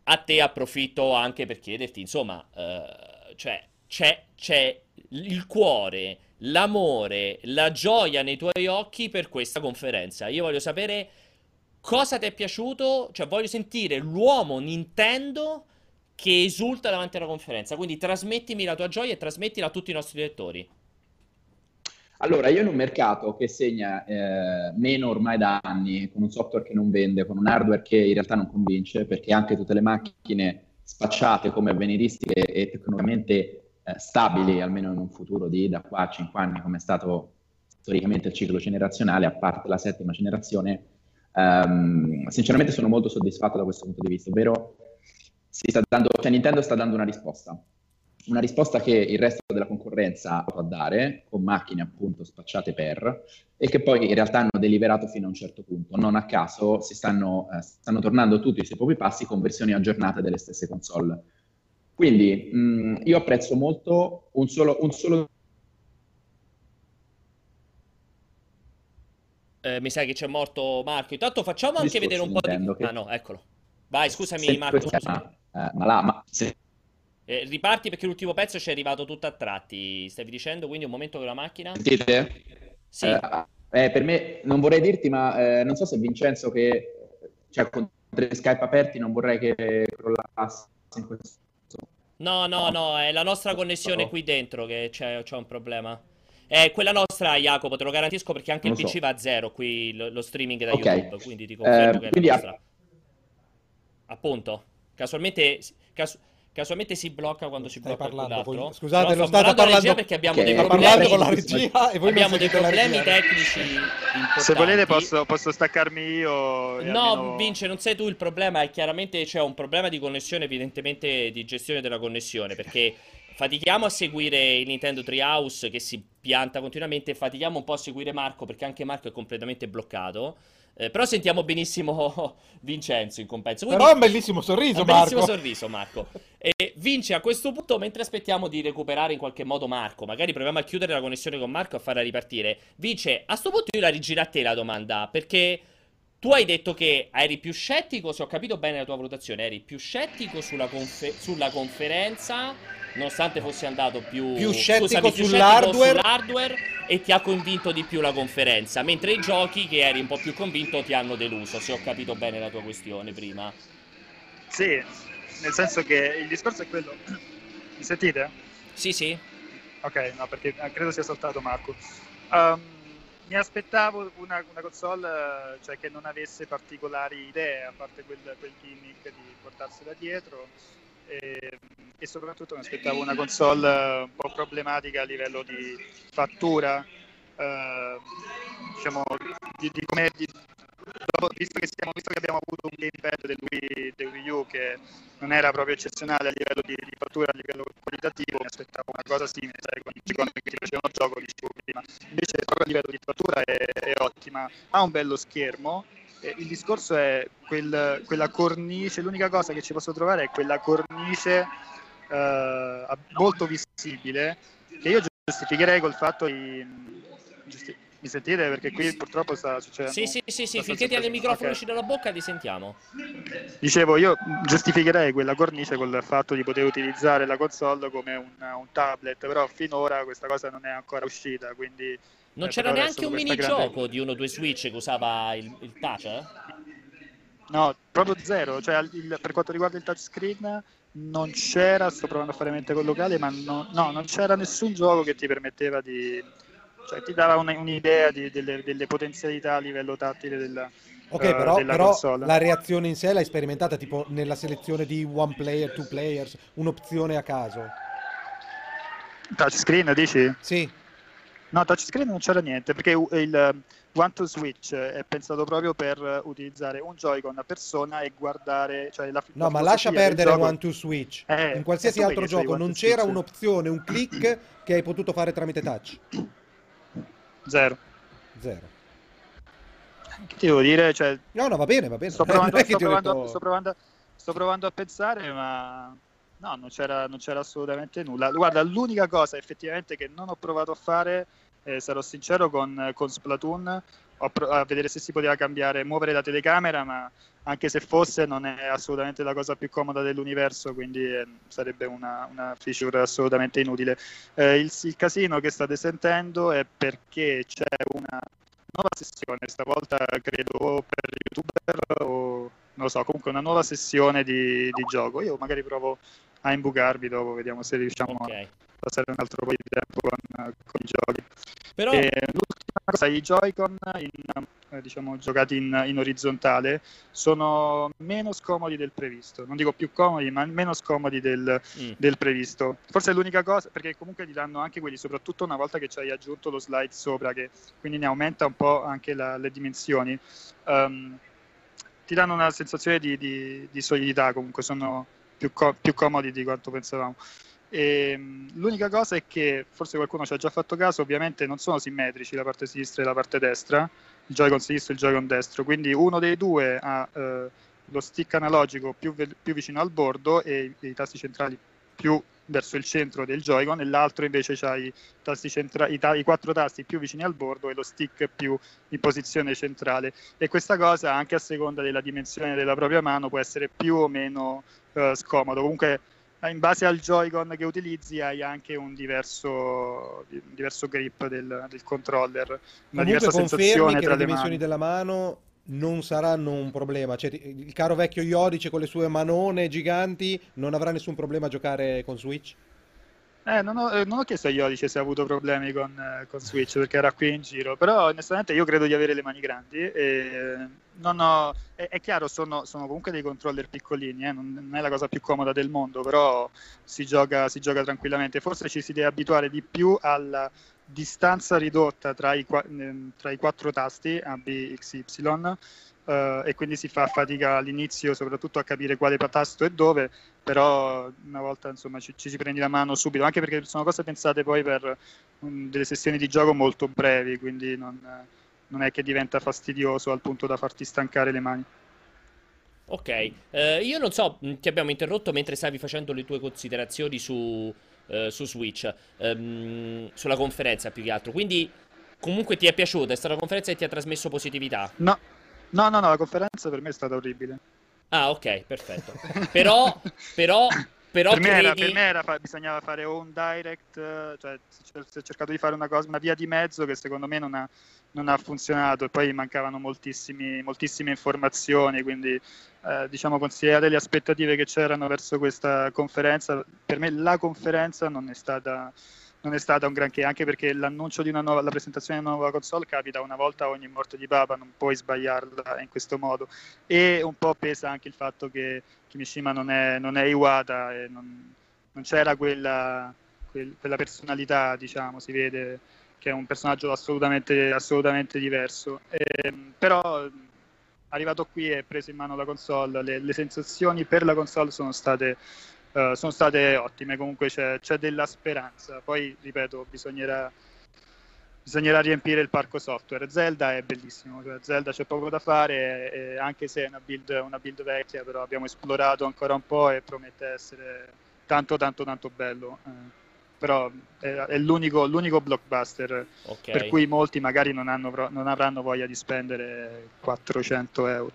A te approfitto anche per chiederti, insomma, eh, cioè, c'è, c'è il cuore l'amore, la gioia nei tuoi occhi per questa conferenza. Io voglio sapere cosa ti è piaciuto, cioè voglio sentire l'uomo Nintendo che esulta davanti alla conferenza. Quindi trasmettimi la tua gioia e trasmettila a tutti i nostri lettori. Allora, io in un mercato che segna eh, meno ormai da anni, con un software che non vende, con un hardware che in realtà non convince, perché anche tutte le macchine spacciate come avveniristiche e tecnologicamente eh, stabili, almeno in un futuro di da qua a 5 anni, come è stato storicamente il ciclo generazionale, a parte la settima generazione, um, sinceramente sono molto soddisfatto da questo punto di vista, ovvero dando, cioè Nintendo sta dando una risposta, una risposta che il resto della concorrenza può dare, con macchine appunto spacciate per, e che poi in realtà hanno deliberato fino a un certo punto. Non a caso si stanno, eh, stanno tornando tutti sui propri passi con versioni aggiornate delle stesse console. Quindi mh, mm, io apprezzo molto un solo, un solo... Eh, mi sa che c'è morto Marco. Intanto facciamo anche vedere un po' di... Che... Ah no, eccolo. Vai, scusami se Marco. Scusami. Ma, eh, ma, là, ma se... eh, riparti perché l'ultimo pezzo ci è arrivato tutto a tratti. Stavi dicendo quindi un momento con la macchina? Sentite? Sì. Eh, eh, per me non vorrei dirti, ma eh, non so se Vincenzo che... Cioè, con tre Skype aperti non vorrei che crollasse in questo No, no, no, è la nostra connessione oh. qui dentro che c'è, c'è un problema. È quella nostra, Jacopo, te lo garantisco perché anche il PC so. va a zero qui lo, lo streaming da okay. YouTube, quindi ti confermo eh, che è la nostra. Appunto, casualmente... Casu- Casualmente si blocca quando si blocca parlando, voi... Scusate, lo state parlando perché abbiamo dei problemi con la regia e voi abbiamo dei problemi tecnici importanti. Se volete posso, posso staccarmi io. No, almeno... Vince, non sei tu il problema, è chiaramente c'è un problema di connessione, evidentemente di gestione della connessione, perché fatichiamo a seguire il Nintendo Treehouse che si pianta continuamente, fatichiamo un po' a seguire Marco perché anche Marco è completamente bloccato. Eh, però sentiamo benissimo <laughs> Vincenzo in compenso. Quindi, però un bellissimo sorriso, un Marco. bellissimo sorriso, Marco. E Vince, a questo punto, mentre aspettiamo di recuperare in qualche modo Marco, magari proviamo a chiudere la connessione con Marco e a farla ripartire. Vince, a questo punto io la rigiro a te la domanda, perché tu hai detto che eri più scettico, se ho capito bene la tua valutazione, eri più scettico sulla, confer- sulla conferenza, nonostante fosse andato più, più scettico, scusami, più sull'hardware. sull'hardware e ti ha convinto di più la conferenza, mentre i giochi che eri un po' più convinto ti hanno deluso, se ho capito bene la tua questione prima. Sì, nel senso che il discorso è quello. Mi sentite? Sì, sì. Ok, no, perché credo sia saltato Marco. Um, mi aspettavo una, una console eh, cioè, che non avesse particolari idee, a parte quel, quel gimmick di portarsela dietro. E, e, soprattutto mi aspettavo una console eh, un po' problematica a livello di fattura, eh, diciamo, di, di, come, di, dopo, visto, che siamo, visto, che abbiamo avuto un gamepad del Wii, del Wii U che non era proprio eccezionale a livello di, di fattura, a livello qualitativo, mi aspettavo una cosa simile, sai, con i che ti facevano gioco, dicevo prima. Invece proprio a livello di fattura è, è ottima, ha un bello schermo, il discorso è quel, quella cornice, l'unica cosa che ci posso trovare è quella cornice eh, molto visibile che io giustificherei col fatto di... Giusti- mi sentite? Perché qui purtroppo sta succedendo. Sì, sì, sì, sì. finché tieni il microfono okay. uscito dalla bocca ti sentiamo. Dicevo, io giustificherei quella cornice col fatto di poter utilizzare la console come un, un tablet, però finora questa cosa non è ancora uscita, quindi... Non eh, c'era neanche un minigioco grande... di uno o due Switch che usava il, il touch? Eh? No, proprio zero. Cioè, il, per quanto riguarda il touchscreen, non c'era, sto provando a fare mente col locale, ma no, no, non c'era nessun gioco che ti permetteva di, cioè ti dava un'idea di, delle, delle, potenzialità a livello tattile della, Ok, uh, però, però la reazione in sé l'hai sperimentata tipo nella selezione di one player, two players, un'opzione a caso. Touchscreen dici? Sì. No, touchscreen non c'era niente perché il One to Switch è pensato proprio per utilizzare un Joy-Con a persona e guardare. Cioè la, no, la ma lascia perdere gioco... One to Switch. Eh, in qualsiasi altro gioco non c'era un'opzione, un click che hai potuto fare tramite touch. Zero. Zero. Che ti devo dire? Cioè, no, no, va bene, va bene. Sto provando, <laughs> sto provando, detto... sto provando, sto provando a pensare, ma no, non c'era, non c'era, assolutamente nulla. Guarda, l'unica cosa effettivamente che non ho provato a fare, eh, sarò sincero, con, con Splatoon, a vedere se si poteva cambiare, muovere la telecamera, ma anche se fosse non è assolutamente la cosa più comoda dell'universo, quindi eh, sarebbe una, una, feature assolutamente inutile. Eh, il, il, casino che state sentendo è perché c'è una nuova sessione, stavolta credo per youtuber o non lo so, comunque una nuova sessione di, di gioco. Io magari provo a imbucarvi dopo, vediamo se riusciamo okay. a passare un altro po' di tempo con, con i giochi. Però... E l'ultima cosa, i Joy-Con in, eh, diciamo, giocati in, in, orizzontale sono meno scomodi del previsto. Non dico più comodi, ma meno scomodi del, mm. del, previsto. Forse è l'unica cosa, perché comunque ti danno anche quelli, soprattutto una volta che ci hai aggiunto lo slide sopra, che quindi ne aumenta un po' anche la, le dimensioni. Um, ti danno una sensazione di, di, di solidità, comunque sono più, co- più comodi di quanto pensavamo. E, ehm, l'unica cosa è che, forse qualcuno ci ha già fatto caso, ovviamente non sono simmetrici la parte sinistra e la parte destra, il Joy-Con sinistro e il Joy-Con destro, quindi uno dei due ha eh, lo stick analogico più, ve- più, vicino al bordo e i, i tasti centrali più verso il centro del Joy-Con e l'altro invece ha i, centra- i, ta- i, quattro tasti più vicini al bordo e lo stick più in posizione centrale. E questa cosa anche a seconda della dimensione della propria mano può essere più o meno uh, scomodo. Comunque in base al Joy-Con che utilizzi hai anche un diverso, un diverso grip del, del controller, una Comunque diversa sensazione che tra le dimensioni della mano non saranno un problema. Cioè, il caro vecchio Iodice con le sue manone giganti non avrà nessun problema a giocare con Switch? Eh, non, ho, eh, non ho chiesto a Iodice se ha avuto problemi con, eh, con, Switch perché era qui in giro, però onestamente io credo di avere le mani grandi. E ho, è, è, chiaro, sono, sono, comunque dei controller piccolini, eh, non, non, è la cosa più comoda del mondo, però si gioca, si gioca tranquillamente. Forse ci si deve abituare di più alla distanza ridotta tra i, tra i quattro tasti A, B, X, Y Uh, e quindi si fa fatica all'inizio soprattutto a capire quale tasto e dove, però una volta insomma ci, ci, si prendi la mano subito, anche perché sono cose pensate poi per um, delle sessioni di gioco molto brevi, quindi non, non, è che diventa fastidioso al punto da farti stancare le mani. Ok, uh, io non so, ti abbiamo interrotto mentre stavi facendo le tue considerazioni su, uh, su Switch, um, sulla conferenza più che altro, quindi comunque ti è piaciuta, è stata una conferenza che ti ha trasmesso positività? No, No, no, no, la conferenza per me è stata orribile. Ah, ok, perfetto. Però, però, però per, me era, per me era, bisognava fare un direct, cioè si è cercato di fare una cosa, una via di mezzo che secondo me non ha, non ha funzionato e poi mancavano moltissime informazioni, quindi eh, diciamo considerate le aspettative che c'erano verso questa conferenza, per me la conferenza non è stata non è stata un granché, anche perché l'annuncio di una nuova, la presentazione di una nuova console capita una volta ogni morte di papa, non puoi sbagliarla in questo modo. E un po' pesa anche il fatto che Kimishima non è, non è Iwata e non, non c'era quella, quel, quella personalità, diciamo, si vede che è un personaggio assolutamente, assolutamente diverso. E, ehm, però arrivato qui e preso in mano la console, le, le sensazioni per la console sono state uh, sono state ottime, comunque c'è, c'è, della speranza. Poi, ripeto, bisognerà, bisognerà, riempire il parco software. Zelda è bellissimo, cioè, Zelda c'è poco da fare, e, anche se è una build, una build vecchia, però abbiamo esplorato ancora un po' e promette essere tanto, tanto, tanto bello. Eh però è, è l'unico, l'unico, blockbuster okay. per cui molti magari non, hanno, non, avranno voglia di spendere 400 euro.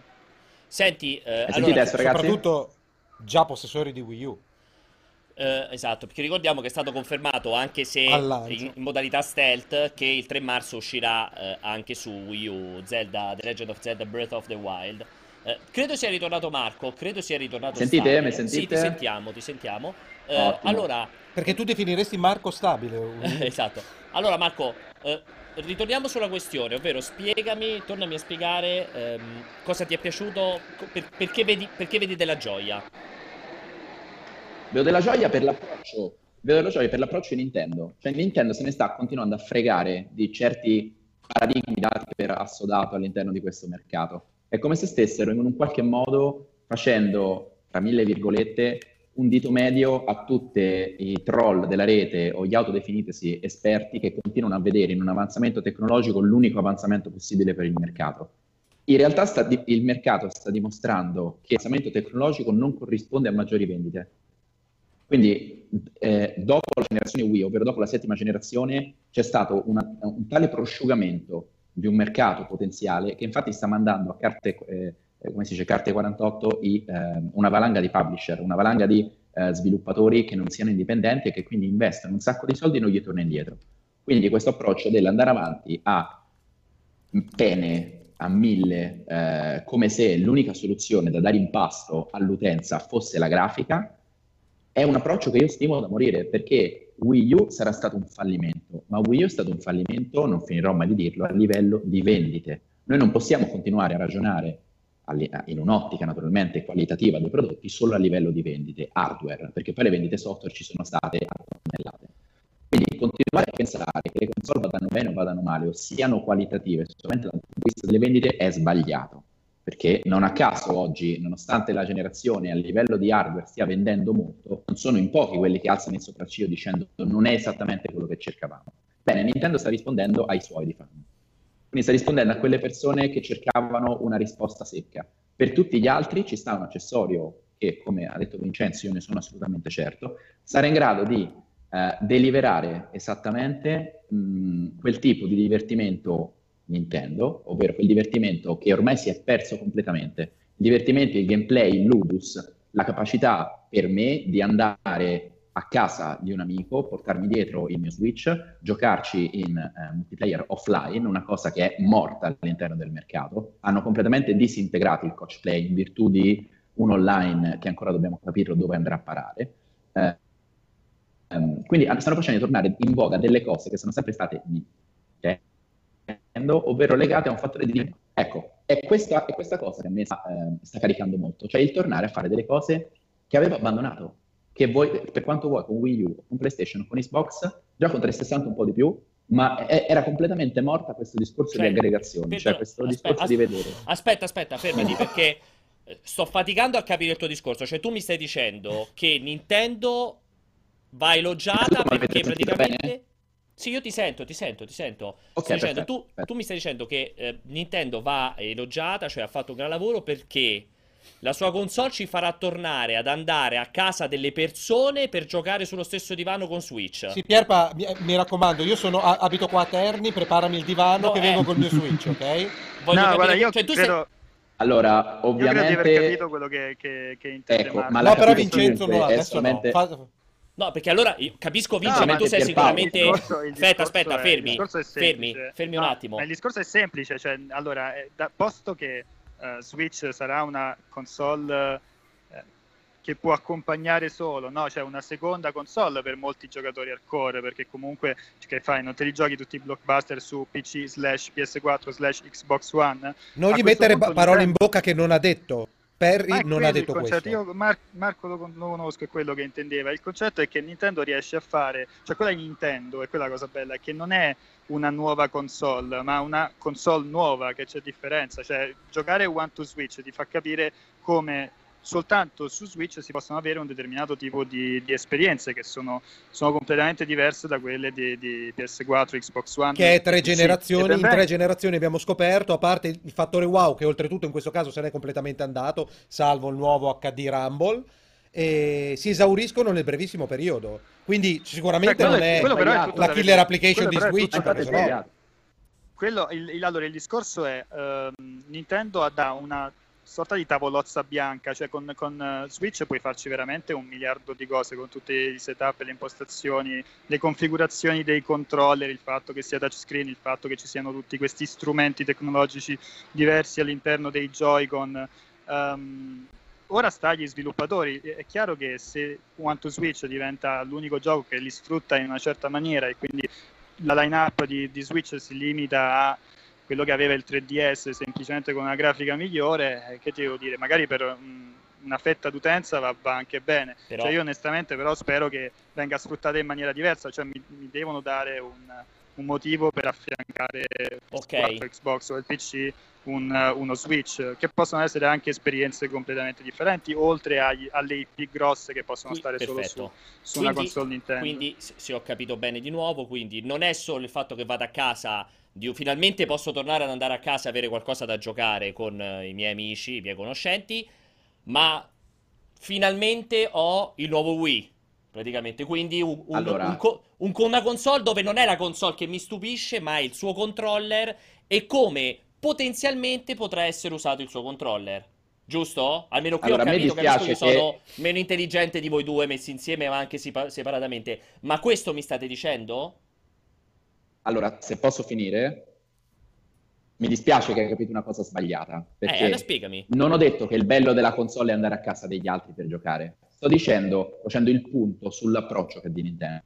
Senti, eh, allora, adesso, soprattutto già possessori di Wii U. Eh, esatto, perché ricordiamo che è stato confermato anche se in, in, modalità stealth che il 3 marzo uscirà eh, anche su Wii U Zelda, The Legend of Zelda Breath of the Wild. Eh, credo sia ritornato Marco, credo sia ritornato Sentite, Stabile. mi sentite? Sì, ti sentiamo, ti sentiamo. Eh, allora... Perché tu definiresti Marco stabile. <laughs> esatto. Allora Marco, eh, ritorniamo sulla questione, ovvero spiegami, tornami a spiegare ehm, cosa ti è piaciuto, per, perché, vedi, perché vedi della gioia. Vedo della gioia per l'approccio, vedo della gioia per l'approccio di Nintendo. Cioè Nintendo se ne sta continuando a fregare di certi paradigmi dati per assodato all'interno di questo mercato. È come se stessero in un qualche modo facendo, tra mille virgolette, un dito medio a tutti i troll della rete o gli autodefinitesi esperti che continuano a vedere in un avanzamento tecnologico l'unico avanzamento possibile per il mercato. In realtà sta, il mercato sta dimostrando che l'avanzamento tecnologico non corrisponde a maggiori vendite. Quindi eh, dopo la generazione Wii, ovvero dopo la settima generazione, c'è stato una, un tale prosciugamento di un mercato potenziale che infatti sta mandando a carte... Eh, come si dice, carte 48, i, eh, una valanga di publisher, una valanga di eh, sviluppatori che non siano indipendenti e che quindi investono un sacco di soldi e non gli torna indietro. Quindi questo approccio dell'andare avanti a pene, a mille, eh, come se l'unica soluzione da dare in pasto all'utenza fosse la grafica, è un approccio che io stimo da morire perché Wii U sarà stato un fallimento, ma Wii U è stato un fallimento, non finirò mai di dirlo, a livello di vendite. Noi non possiamo continuare a ragionare in un'ottica naturalmente qualitativa dei prodotti solo a livello di vendite hardware, perché poi le vendite software ci sono state a tonnellate. Quindi continuare a pensare che le console vadano bene o vadano male o siano qualitative solamente dal punto di vista delle vendite è sbagliato, perché non a caso oggi, nonostante la generazione a livello di hardware stia vendendo molto, non sono in pochi quelli che alzano il sopracciglio dicendo non è esattamente quello che cercavamo. Bene, Nintendo sta rispondendo ai suoi di fan quindi sta rispondendo a quelle persone che cercavano una risposta secca. Per tutti gli altri ci sta un accessorio che, come ha detto Vincenzo, io ne sono assolutamente certo, sarà in grado di eh, deliberare esattamente mh, quel tipo di divertimento Nintendo, ovvero quel divertimento che ormai si è perso completamente. Il divertimento, il gameplay, il ludus, la capacità per me di andare a casa di un amico, portarmi dietro il mio Switch, giocarci in eh, multiplayer offline, una cosa che è morta all'interno del mercato. Hanno completamente disintegrato il coach play in virtù di un online che ancora dobbiamo capire dove andrà a parare. Eh, um, quindi stanno facendo tornare in voga delle cose che sono sempre state ovvero legate a un fattore di Ecco, è questa, è questa cosa che a me sta, eh, sta caricando molto, cioè il tornare a fare delle cose che avevo abbandonato che vuoi, per quanto vuoi, con Wii U, con PlayStation, con Xbox, già con 360 un po' di più, ma è, era completamente morta questo discorso cioè, di aggregazione, Pietro, cioè questo aspetta, discorso aspetta, di vedere. Aspetta, aspetta, fermati, perché eh, sto faticando a capire il tuo discorso, cioè tu mi stai dicendo che Nintendo va elogiata perché praticamente... Bene? Sì, io ti sento, ti sento, ti sento. Okay, dicendo, tu, tu, mi stai dicendo che eh, Nintendo va elogiata, cioè ha fatto un gran lavoro perché la sua console ci farà tornare ad andare a casa delle persone per giocare sullo stesso divano con Switch. Sì, Pierpa, mi, mi raccomando, io sono, abito qua a Terni, preparami il divano no, che eh. vengo col mio Switch, ok? Voglio no, guarda, io cioè, tu credo... sei... Allora, ovviamente... Io credo di aver capito quello che, che, che intende ecco, ma No, però Vincenzo no, adesso no. Fa... No, perché allora io capisco Vince, no, ma tu sei sicuramente. Discorso, aspetta, aspetta, fermi. Fermi, fermi un attimo. il discorso è semplice, cioè, allora, eh, da, posto che uh, Switch sarà una console uh, che può accompagnare solo, no? Cioè una seconda console per molti giocatori hardcore, perché comunque che fai? Non te li giochi tutti i blockbuster su PC slash PS4 slash Xbox One? Non gli mettere parole in bocca che non ha detto. Perry non ha detto questo. Io Mar- Marco lo, lo, conosco, è quello che intendeva. Il concetto è che Nintendo riesce a fare, cioè quella di Nintendo è quella cosa bella, che non è una nuova console, ma una console nuova, che c'è differenza. Cioè, giocare One to Switch ti fa capire come soltanto su Switch si possono avere un determinato tipo di, di esperienze che sono, sono, completamente diverse da quelle di, di, PS4, Xbox One. Che è tre generazioni, in tre generazioni abbiamo scoperto, a parte il fattore wow che oltretutto in questo caso se n'è completamente andato, salvo il nuovo HD Rumble, e si esauriscono nel brevissimo periodo. Quindi sicuramente cioè, non è, è la killer application di Switch, perché sennò... Quello, il, il, allora, il discorso è uh, Nintendo ha una sorta di tavolozza bianca, cioè con, con uh, Switch puoi farci veramente un miliardo di cose con tutti i setup, le impostazioni, le configurazioni dei controller, il fatto che sia touchscreen, il fatto che ci siano tutti questi strumenti tecnologici diversi all'interno dei Joy-Con. Um, ora sta agli sviluppatori, è chiaro che se One to Switch diventa l'unico gioco che li sfrutta in una certa maniera e quindi la line-up di, di Switch si limita a quello che aveva il 3DS semplicemente con una grafica migliore, eh, che ti devo dire, magari per um, una fetta d'utenza va, va anche bene. Però... Cioè io onestamente però spero che venga sfruttata in maniera diversa, cioè mi, mi devono dare un, un, motivo per affiancare okay. Xbox o il PC un, uno Switch, che possono essere anche esperienze completamente differenti, oltre agli, alle IP grosse che possono Qui, stare perfetto. solo su, su quindi, una console Nintendo. Quindi, se ho capito bene di nuovo, quindi non è solo il fatto che vada a casa di, finalmente posso tornare ad andare a casa e avere qualcosa da giocare con uh, i miei amici, i miei conoscenti, ma finalmente ho il nuovo Wii, praticamente, quindi un, un, allora... un, una console dove non è la console che mi stupisce, ma è il suo controller e come potenzialmente potrà essere usato il suo controller. Giusto? Almeno qui allora, ho capito, capisco che, che sono meno intelligente di voi due messi insieme, ma anche separatamente. Ma questo mi state dicendo? Allora, se posso finire, mi dispiace che hai capito una cosa sbagliata. Perché eh, spiegami. Non ho detto che il bello della console è andare a casa degli altri per giocare. Sto dicendo, facendo il punto sull'approccio che di Nintendo,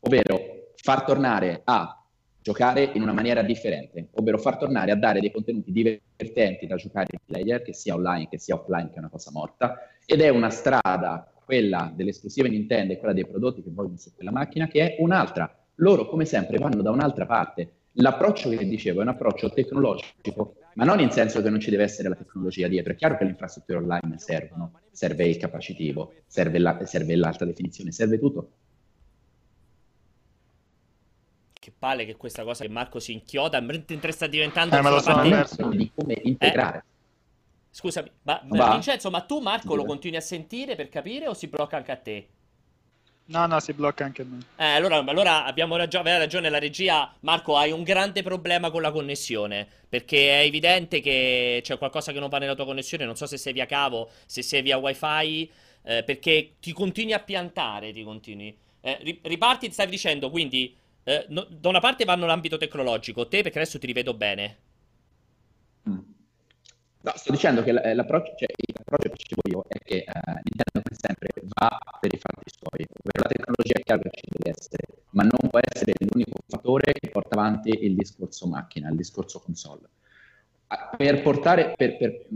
ovvero far tornare a giocare in una maniera differente, ovvero far tornare a dare dei contenuti divertenti da giocare in player, che sia online, che sia offline, che è una cosa morta, ed è una strada, quella delle esclusive Nintendo e quella dei prodotti che vogliono su quella macchina, che è un'altra loro come sempre vanno da un'altra parte. L'approccio che dicevo è un approccio tecnologico, ma non in senso che non ci deve essere la tecnologia dietro. È chiaro che le infrastrutture online servono, serve il capacitivo, serve, la, serve l'alta definizione, serve tutto. Che palle che questa cosa che Marco si inchioda, mentre sta diventando... Eh, ma lo di come integrare. Eh? Scusami, ma, Vincenzo, ma tu Marco lo continui a sentire per capire o si blocca anche a te? No, no, si blocca anche a me. Eh, allora, allora abbiamo ragione, aveva ragione la regia. Marco, hai un grande problema con la connessione. Perché è evidente che c'è qualcosa che non va nella tua connessione. Non so se sei via cavo, se sei via wifi. eh, perché ti continui a piantare, ti continui. Eh, riparti, stavi dicendo, quindi eh, no, da una parte vanno l'ambito tecnologico, te perché adesso ti rivedo bene. Mm. No, sto dicendo che eh, l'approccio, cioè, l'approccio che dicevo io è che uh, Nintendo come sempre va per i fatti suoi, ovvero la tecnologia è chiaro che ci deve essere, ma non può essere l'unico fattore che porta avanti il discorso macchina, il discorso console. Per portare, per, per,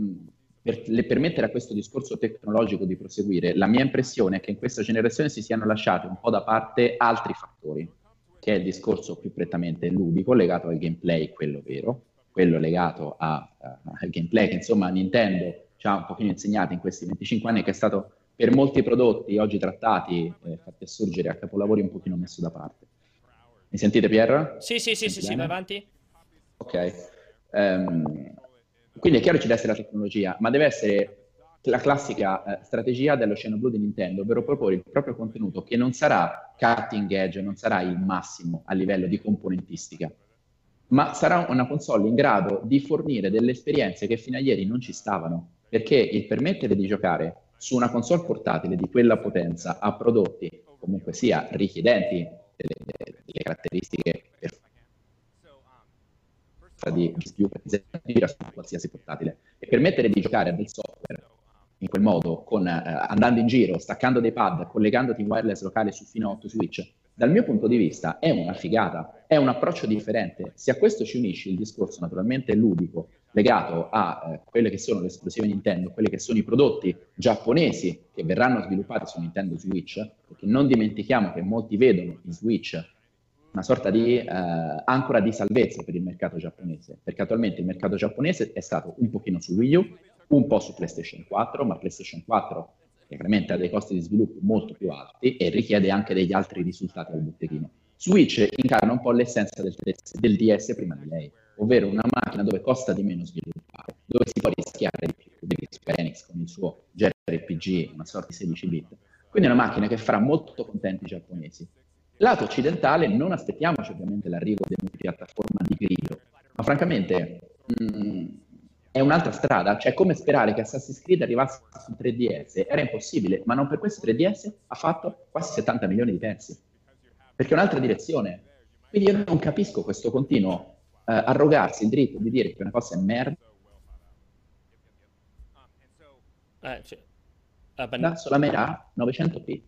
per le permettere a questo discorso tecnologico di proseguire, la mia impressione è che in questa generazione si siano lasciati un po' da parte altri fattori, che è il discorso più prettamente ludico, legato al gameplay, quello vero, quello legato a, uh, al gameplay che insomma Nintendo ci ha un pochino insegnato in questi 25 anni, che è stato per molti prodotti oggi trattati, eh, fatti assurgere a capolavori, un pochino messo da parte. Mi sentite Pierre? Sì, sì, sì, sì, sì, vai avanti. Ok. Um, quindi è chiaro che ci deve essere la tecnologia, ma deve essere la classica eh, strategia dell'Oceano Blu di Nintendo, ovvero proporre il proprio contenuto che non sarà cutting edge, non sarà il massimo a livello di componentistica, ma sarà una console in grado di fornire delle esperienze che fino a ieri non ci stavano, perché il permettere di giocare su una console portatile di quella potenza a prodotti comunque sia richiedenti delle, delle caratteristiche per di gira su qualsiasi portatile. E permettere di giocare a del software in quel modo, con, eh, andando in giro, staccando dei pad, collegandoti in wireless locale su fino a 8 switch, dal mio punto di vista è una figata, è un approccio differente. Se a questo ci unisci il discorso naturalmente ludico legato a eh, quelle che sono le esclusive Nintendo, quelli che sono i prodotti giapponesi che verranno sviluppati su Nintendo Switch, perché non dimentichiamo che molti vedono in Switch una sorta di eh, ancora di salvezza per il mercato giapponese, perché attualmente il mercato giapponese è stato un pochino su Wii U, un po' su PlayStation 4, ma PlayStation 4 chiaramente ha dei costi di sviluppo molto più alti e richiede anche degli altri risultati al botteghino. Switch incarna un po' l'essenza del, del DS prima di lei, ovvero una macchina dove costa di meno sviluppare, dove si può rischiare di più, vedi Square con il suo JRPG, una sorta di 16 bit. Quindi è una macchina che farà molto contenti i giapponesi. Lato occidentale non aspettiamoci ovviamente l'arrivo di multipiattaforma di grido, ma francamente mh, mm, è un'altra strada, cioè come sperare che Assassin's Creed arrivasse su 3DS, era impossibile, ma non per questo 3DS ha fatto quasi 70 milioni di pezzi, perché è un'altra direzione. Quindi io non capisco questo continuo eh, arrogarsi il diritto di dire che una cosa è merda. Eh, cioè, uh, solamente a 900p.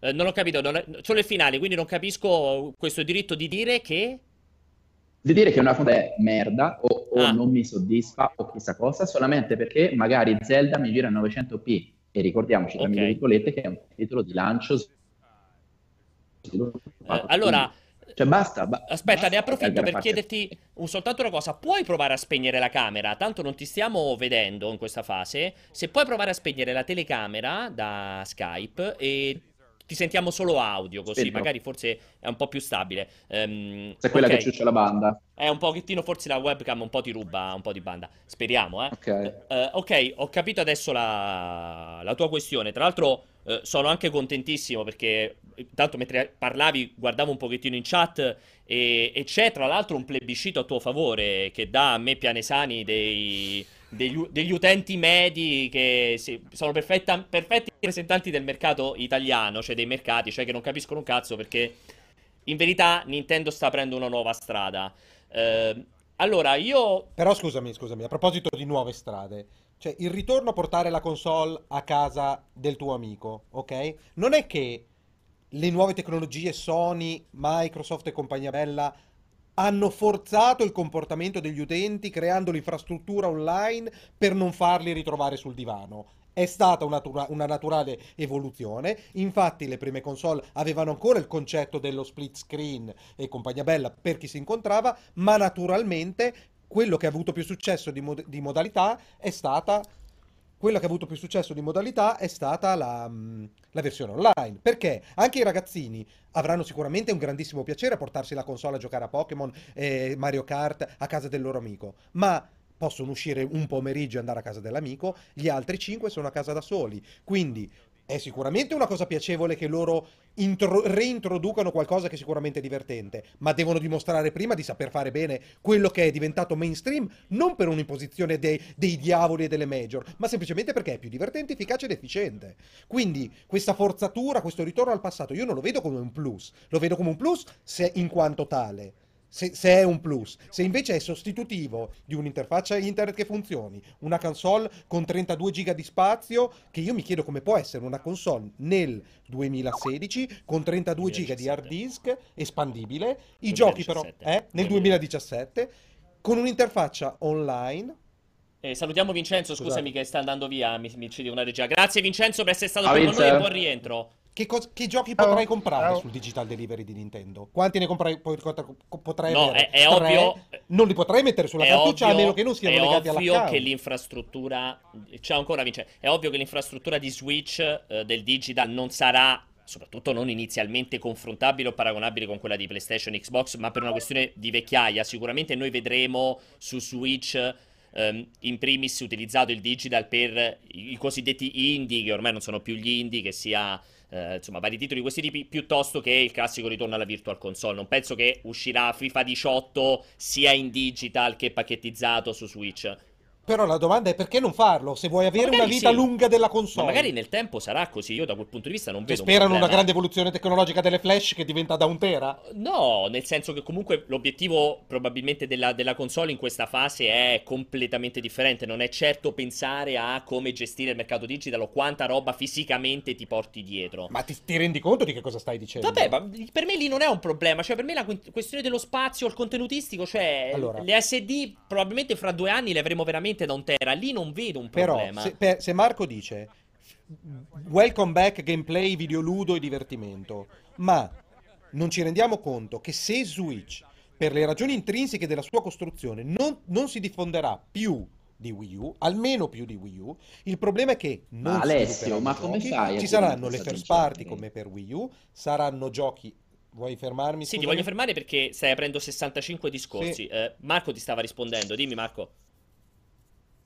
Eh, non ho capito, non è... solo il finale, quindi non capisco questo diritto di dire che... Di dire che una cosa è merda o, o ah. non mi soddisfa o chissà cosa, solamente perché magari Zelda mi gira a 900p e ricordiamoci tra okay. virgolette che è un titolo di lancio. Eh, allora, cioè basta. Ba- aspetta, basta ne approfitto per chiederti un, soltanto una cosa. Puoi provare a spegnere la camera? Tanto non ti stiamo vedendo in questa fase. Se puoi provare a spegnere la telecamera da Skype e ti sentiamo solo audio, così Spento. magari forse è un po' più stabile. Um, Se quella okay. che ciuccia la banda. È un pochettino, forse la webcam un po' ti ruba un po' di banda. Speriamo, eh. Ok, uh, ok, ho capito adesso la, la tua questione. Tra l'altro uh, sono anche contentissimo perché intanto mentre parlavi guardavo un pochettino in chat e, e c'è tra l'altro un plebiscito a tuo favore che dà a me pianesani dei degli, degli utenti medi che sì, sono perfetta, perfetti rappresentanti del mercato italiano, cioè dei mercati, cioè che non capiscono un cazzo perché in verità Nintendo sta aprendo una nuova strada. Eh, allora, io... Però scusami, scusami, a proposito di nuove strade, cioè il ritorno a portare la console a casa del tuo amico, ok? Non è che le nuove tecnologie Sony, Microsoft e compagnia bella hanno forzato il comportamento degli utenti creando l'infrastruttura online per non farli ritrovare sul divano. È stata una, una, naturale evoluzione, infatti le prime console avevano ancora il concetto dello split screen e compagnia bella per chi si incontrava, ma naturalmente quello che ha avuto più successo di, mod- di modalità è stata quella che ha avuto più successo di modalità è stata la, mm, la, versione online. Perché anche i ragazzini avranno sicuramente un grandissimo piacere a portarsi la console a giocare a Pokémon e Mario Kart a casa del loro amico, ma possono uscire un pomeriggio e andare a casa dell'amico, gli altri cinque sono a casa da soli. Quindi è sicuramente una cosa piacevole che loro intro- reintroducano qualcosa che è sicuramente divertente, ma devono dimostrare prima di saper fare bene quello che è diventato mainstream, non per un'imposizione dei, dei diavoli e delle major, ma semplicemente perché è più divertente, efficace ed efficiente. Quindi questa forzatura, questo ritorno al passato, io non lo vedo come un plus, lo vedo come un plus se in quanto tale se, se, è un plus. Se invece è sostitutivo di un'interfaccia internet che funzioni, una console con 32 giga di spazio, che io mi chiedo come può essere una console nel 2016 con 32 giga di hard disk espandibile, i 2017. giochi però eh, nel 2017 con un'interfaccia online eh, salutiamo Vincenzo, scusami Scusate. che sta andando via, mi, mi ci una regia. Grazie Vincenzo per essere stato qui con noi e buon rientro. Che, cos- che, giochi potrai comprare sul digital delivery di Nintendo? Quanti ne comprai, potrai no, avere? È, è ovvio. Non li potrai mettere sulla cartuccia a meno che non siano legati alla È ovvio che l'infrastruttura. C'è ancora Vincenzo. È ovvio che l'infrastruttura di Switch eh, del digital non sarà soprattutto non inizialmente confrontabile o paragonabile con quella di PlayStation e Xbox, ma per una questione di vecchiaia. Sicuramente noi vedremo su Switch Um, in primis utilizzato il digital per i, i cosiddetti indie, che ormai non sono più gli indie, che sia eh, insomma, vari titoli di questi tipi, piuttosto che il classico ritorno alla Virtual Console. Non penso che uscirà FIFA 18 sia in digital che pacchettizzato su Switch. Però la domanda è perché non farlo? Se vuoi avere una vita sì. lunga della console. Ma magari nel tempo sarà così. Io da quel punto di vista non vedo. Sperano un una grande evoluzione tecnologica delle flash che diventa da un tera? No, nel senso che comunque l'obiettivo probabilmente della, della, console in questa fase è completamente differente. Non è certo pensare a come gestire il mercato digital o quanta roba fisicamente ti porti dietro. Ma ti, ti rendi conto di che cosa stai dicendo? Vabbè, ma per me lì non è un problema. Cioè, per me la questione dello spazio, il contenutistico, cioè allora. le SD probabilmente fra due anni le avremo veramente veramente da un tera. Lì non vedo un problema. Però, se, per, se Marco dice welcome back gameplay, videoludo e divertimento, ma non ci rendiamo conto che se Switch, per le ragioni intrinseche della sua costruzione, non, non si diffonderà più di Wii U, almeno più di Wii U. Il problema è che non ma Alessio, ma come fai? Ci saranno le first party come per Wii U, saranno giochi Vuoi fermarmi? Sì, ti voglio fermare perché stai aprendo 65 discorsi. Sì. Eh, Marco ti stava rispondendo, dimmi Marco.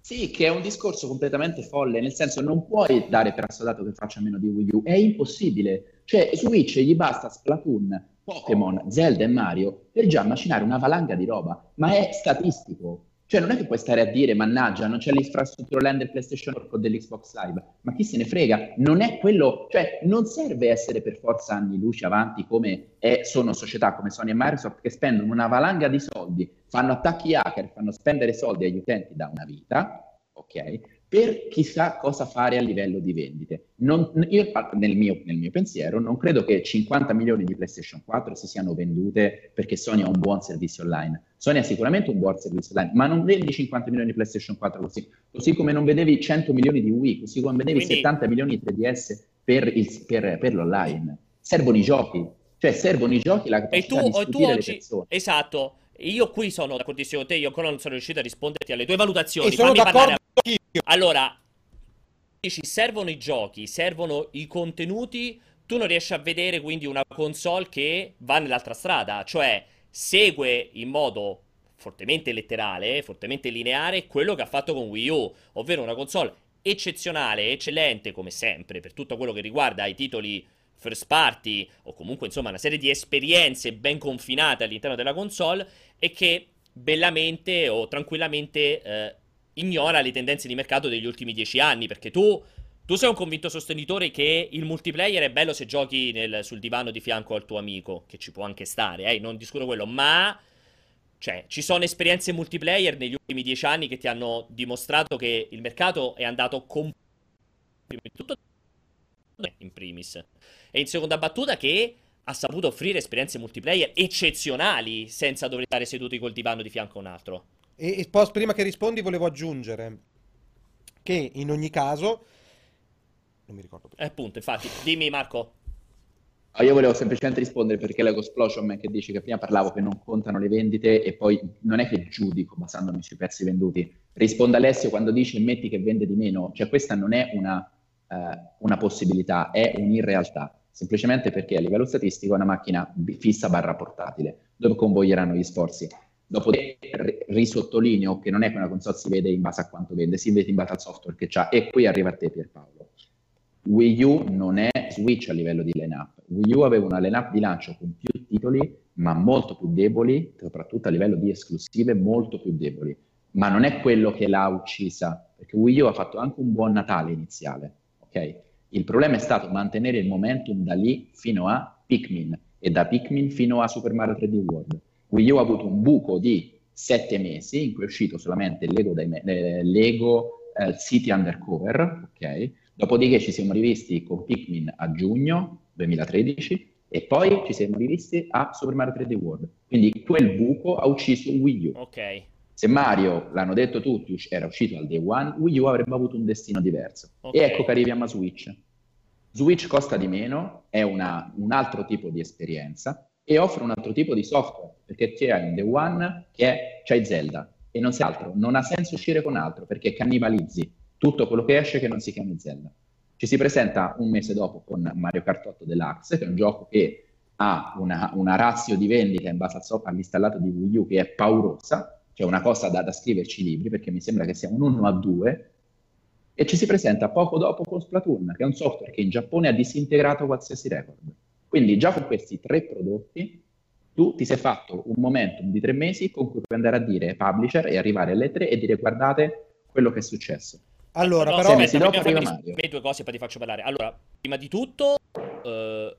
Sì, che è un discorso completamente folle, nel senso non puoi dare per assodato che faccia meno di Wii U, è impossibile. Cioè, Switch gli basta Splatoon, Pokémon, Zelda e Mario per già macinare una valanga di roba, ma è statistico. Cioè, non è che puoi stare a dire, mannaggia, non c'è l'infrastruttura land del PlayStation o dell'Xbox Live, ma chi se ne frega? Non è quello, cioè, non serve essere per forza anni luce avanti come è, sono società come Sony e Microsoft che spendono una valanga di soldi, fanno attacchi hacker, fanno spendere soldi agli utenti da una vita, ok? Per chissà cosa fare a livello di vendite. Non, io nel mio, nel mio, pensiero non credo che 50 milioni di PlayStation 4 si siano vendute perché Sony ha un buon servizio online. Sony ha sicuramente un buon servizio online, ma non vendi 50 milioni di PlayStation 4 così, così come non vedevi 100 milioni di Wii, così come vedevi Quindi... 70 milioni di 3DS per, il, per, per l'online. Servono i giochi, cioè servono i giochi, la capacità e tu, di tu oggi, le persone. Esatto. Io qui sono d'accordissimo con te, io ancora non sono riuscito a risponderti alle tue valutazioni. E sono Fammi d'accordo. Allora, dici servono i giochi, servono i contenuti, tu non riesci a vedere quindi una console che va nell'altra strada, cioè segue in modo fortemente letterale, fortemente lineare quello che ha fatto con Wii U, ovvero una console eccezionale, eccellente come sempre per tutto quello che riguarda i titoli first party o comunque insomma una serie di esperienze ben confinate all'interno della console e che bellamente o tranquillamente eh, ignora le tendenze di mercato degli ultimi dieci anni perché tu, tu sei un convinto sostenitore che il multiplayer è bello se giochi nel, sul divano di fianco al tuo amico che ci può anche stare, eh, non discuto quello ma cioè, ci sono esperienze multiplayer negli ultimi dieci anni che ti hanno dimostrato che il mercato è andato completamente tutto in primis. E in seconda battuta che ha saputo offrire esperienze multiplayer eccezionali senza dover stare seduti col divano di fianco a un altro. E, e poi, prima che rispondi volevo aggiungere che in ogni caso... Non mi ricordo più. Eh, appunto, infatti, dimmi Marco. Ah, io volevo semplicemente rispondere perché l'Ego Explosion che dice che prima parlavo che non contano le vendite e poi non è che giudico basandomi sui pezzi venduti. Risponde Alessio quando dice metti che vende di meno, cioè questa non è una eh, una possibilità, è un'irrealtà, semplicemente perché a livello statistico è una macchina fissa barra portatile, dove convoglieranno gli sforzi. Dopodiché risottolineo che non è che una console si vede in base a quanto vende, si vede in base al software che c'ha e qui arriva a te Pierpaolo. Wii U non è Switch a livello di lineup. Wii U aveva una lineup di lancio con più titoli, ma molto più deboli, soprattutto a livello di esclusive, molto più deboli. Ma non è quello che l'ha uccisa, perché Wii U ha fatto anche un buon Natale iniziale, ok? Il problema è stato mantenere il momentum da lì fino a Pikmin e da Pikmin fino a Super Mario 3D World. Wii U ha avuto un buco di sette mesi in cui è uscito solamente Lego, eh, Lego eh, City Undercover, ok? Dopodiché ci siamo rivisti con Pikmin a giugno 2013 e poi ci siamo rivisti a Super Mario 3D World. Quindi quel buco ha ucciso Wii U. Ok. Se Mario, l'hanno detto tutti, era uscito al day one, Wii U avrebbe avuto un destino diverso. Okay. E ecco che arriviamo a Switch. Switch costa di meno, è una, un altro tipo di esperienza e offre un altro tipo di software, perché c'è day one che c'hai Zelda e non c'è altro. Non ha senso uscire con altro perché cannibalizzi tutto quello che esce che non si chiami Zelda. Ci si presenta un mese dopo con Mario Kart 8 Deluxe, che è un gioco che ha una, una razio di vendita in base all'installato di Wii U che è paurosa, cioè una cosa da, da scriverci libri, perché mi sembra che sia un 1 a 2, e ci si presenta poco dopo con Splatoon, che è un software che in Giappone ha disintegrato qualsiasi record. Quindi già con questi tre prodotti tu ti sei fatto un momentum di tre mesi con cui puoi andare a dire publisher e arrivare alle tre e dire guardate quello che è successo. Allora, no, però... Aspetta, se dopo arriva Mario. due cose poi ti faccio parlare. Allora, prima di tutto, uh,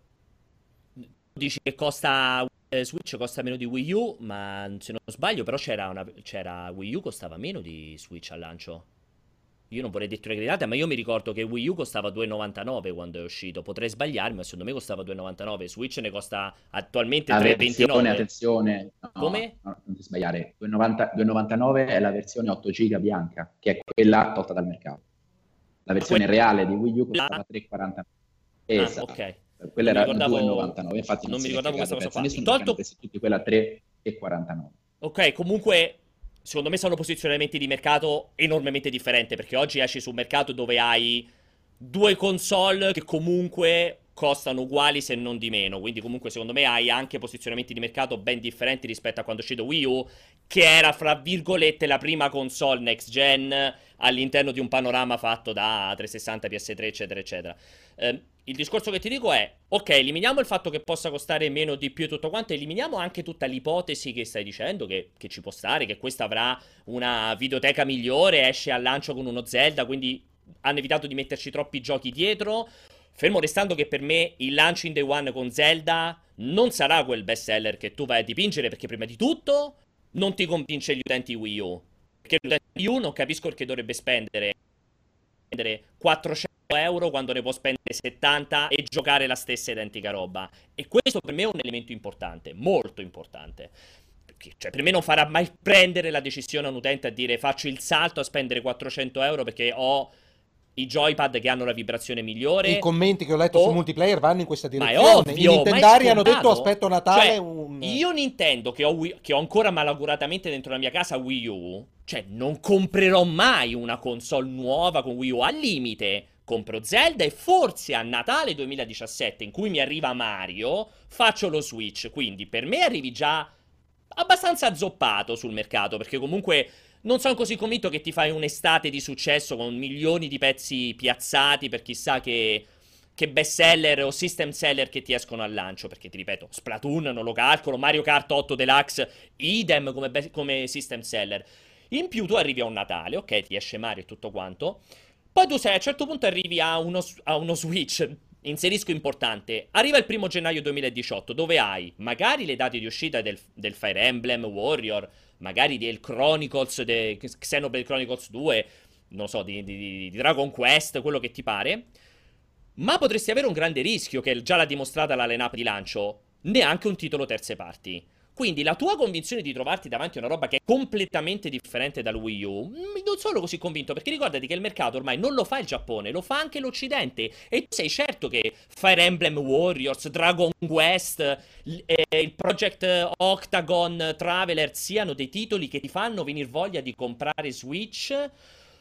dici che costa eh, Switch costa meno di Wii U, ma se non sbaglio però c'era, una, c'era Wii U costava meno di Switch al lancio. Io non vorrei detto gridate, ma io mi ricordo che Wii U costava 2,99 quando è uscito. Potrei sbagliarmi, ma secondo me costava 2,99. Switch ne costa attualmente 3,29. Attenzione, attenzione. No, Come? No, non ti sbagliare. 2,99 è la versione 8 giga bianca, che è quella tolta dal mercato. La versione quella... reale di Wii U costava 3,49. Ah, esatto. Ah, ok. Quella era ricordavo... 2,99. Infatti non, non mi ricordavo questa cosa qua. Tolto... tutti quella 3,49. Ok, comunque secondo me sono posizionamenti di mercato enormemente differenti perché oggi esci su un mercato dove hai due console che comunque costano uguali se non di meno, quindi comunque secondo me hai anche posizionamenti di mercato ben differenti rispetto a quando è uscito Wii U, che era fra virgolette la prima console next gen all'interno di un panorama fatto da 360, PS3 eccetera eccetera. Eh, il discorso che ti dico è, ok, eliminiamo il fatto che possa costare meno di più e tutto quanto, eliminiamo anche tutta l'ipotesi che stai dicendo, che, che, ci può stare, che questa avrà una videoteca migliore, esce al lancio con uno Zelda, quindi hanno evitato di metterci troppi giochi dietro. Fermo restando che per me il lancio in day one con Zelda non sarà quel best seller che tu vai a dipingere, perché prima di tutto non ti convince gli utenti Wii U. Perché l'utente Wii U non capisco perché dovrebbe spendere 400 euro quando ne può spendere 70 e giocare la stessa identica roba. E questo per me è un elemento importante, molto importante. Cioè, per me non farà mai prendere la decisione a un utente a dire faccio il salto a spendere 400 euro perché ho i joypad che hanno la vibrazione migliore. I commenti che ho letto o... su multiplayer vanno in questa direzione. Ma è ovvio, I Nintendari hanno detto aspetto Natale cioè, un... Io Nintendo che ho, Wii... che ho ancora malaguratamente dentro la mia casa Wii U, cioè non comprerò mai una console nuova con Wii U al limite compro Zelda e forse a Natale 2017 in cui mi arriva Mario faccio lo Switch, quindi per me arrivi già abbastanza azzoppato sul mercato perché comunque non sono così convinto che ti fai un'estate di successo con milioni di pezzi piazzati per chissà che, che best seller o system seller che ti escono al lancio. Perché ti ripeto, Splatoon non lo calcolo, Mario Kart 8 Deluxe, idem come, come system seller. In più tu arrivi a un Natale, ok, ti esce Mario e tutto quanto. Poi tu sai, a un certo punto arrivi a uno, a uno Switch. Inserisco importante. Arriva il primo gennaio 2018, dove hai magari le date di uscita del, del Fire Emblem Warrior, magari del Chronicles, de, Xenoblade Chronicles 2, non so, di, di, di Dragon Quest, quello che ti pare. Ma potresti avere un grande rischio, che già l'ha dimostrata la line-up di lancio, neanche un titolo terze parti. Quindi la tua convinzione di trovarti davanti a una roba che è completamente differente dal Wii U, mm, non sono così convinto, perché ricordati che il mercato ormai non lo fa il Giappone, lo fa anche l'Occidente. E tu sei certo che Fire Emblem Warriors, Dragon Quest, eh, il Project Octagon Traveler siano dei titoli che ti fanno venire voglia di comprare Switch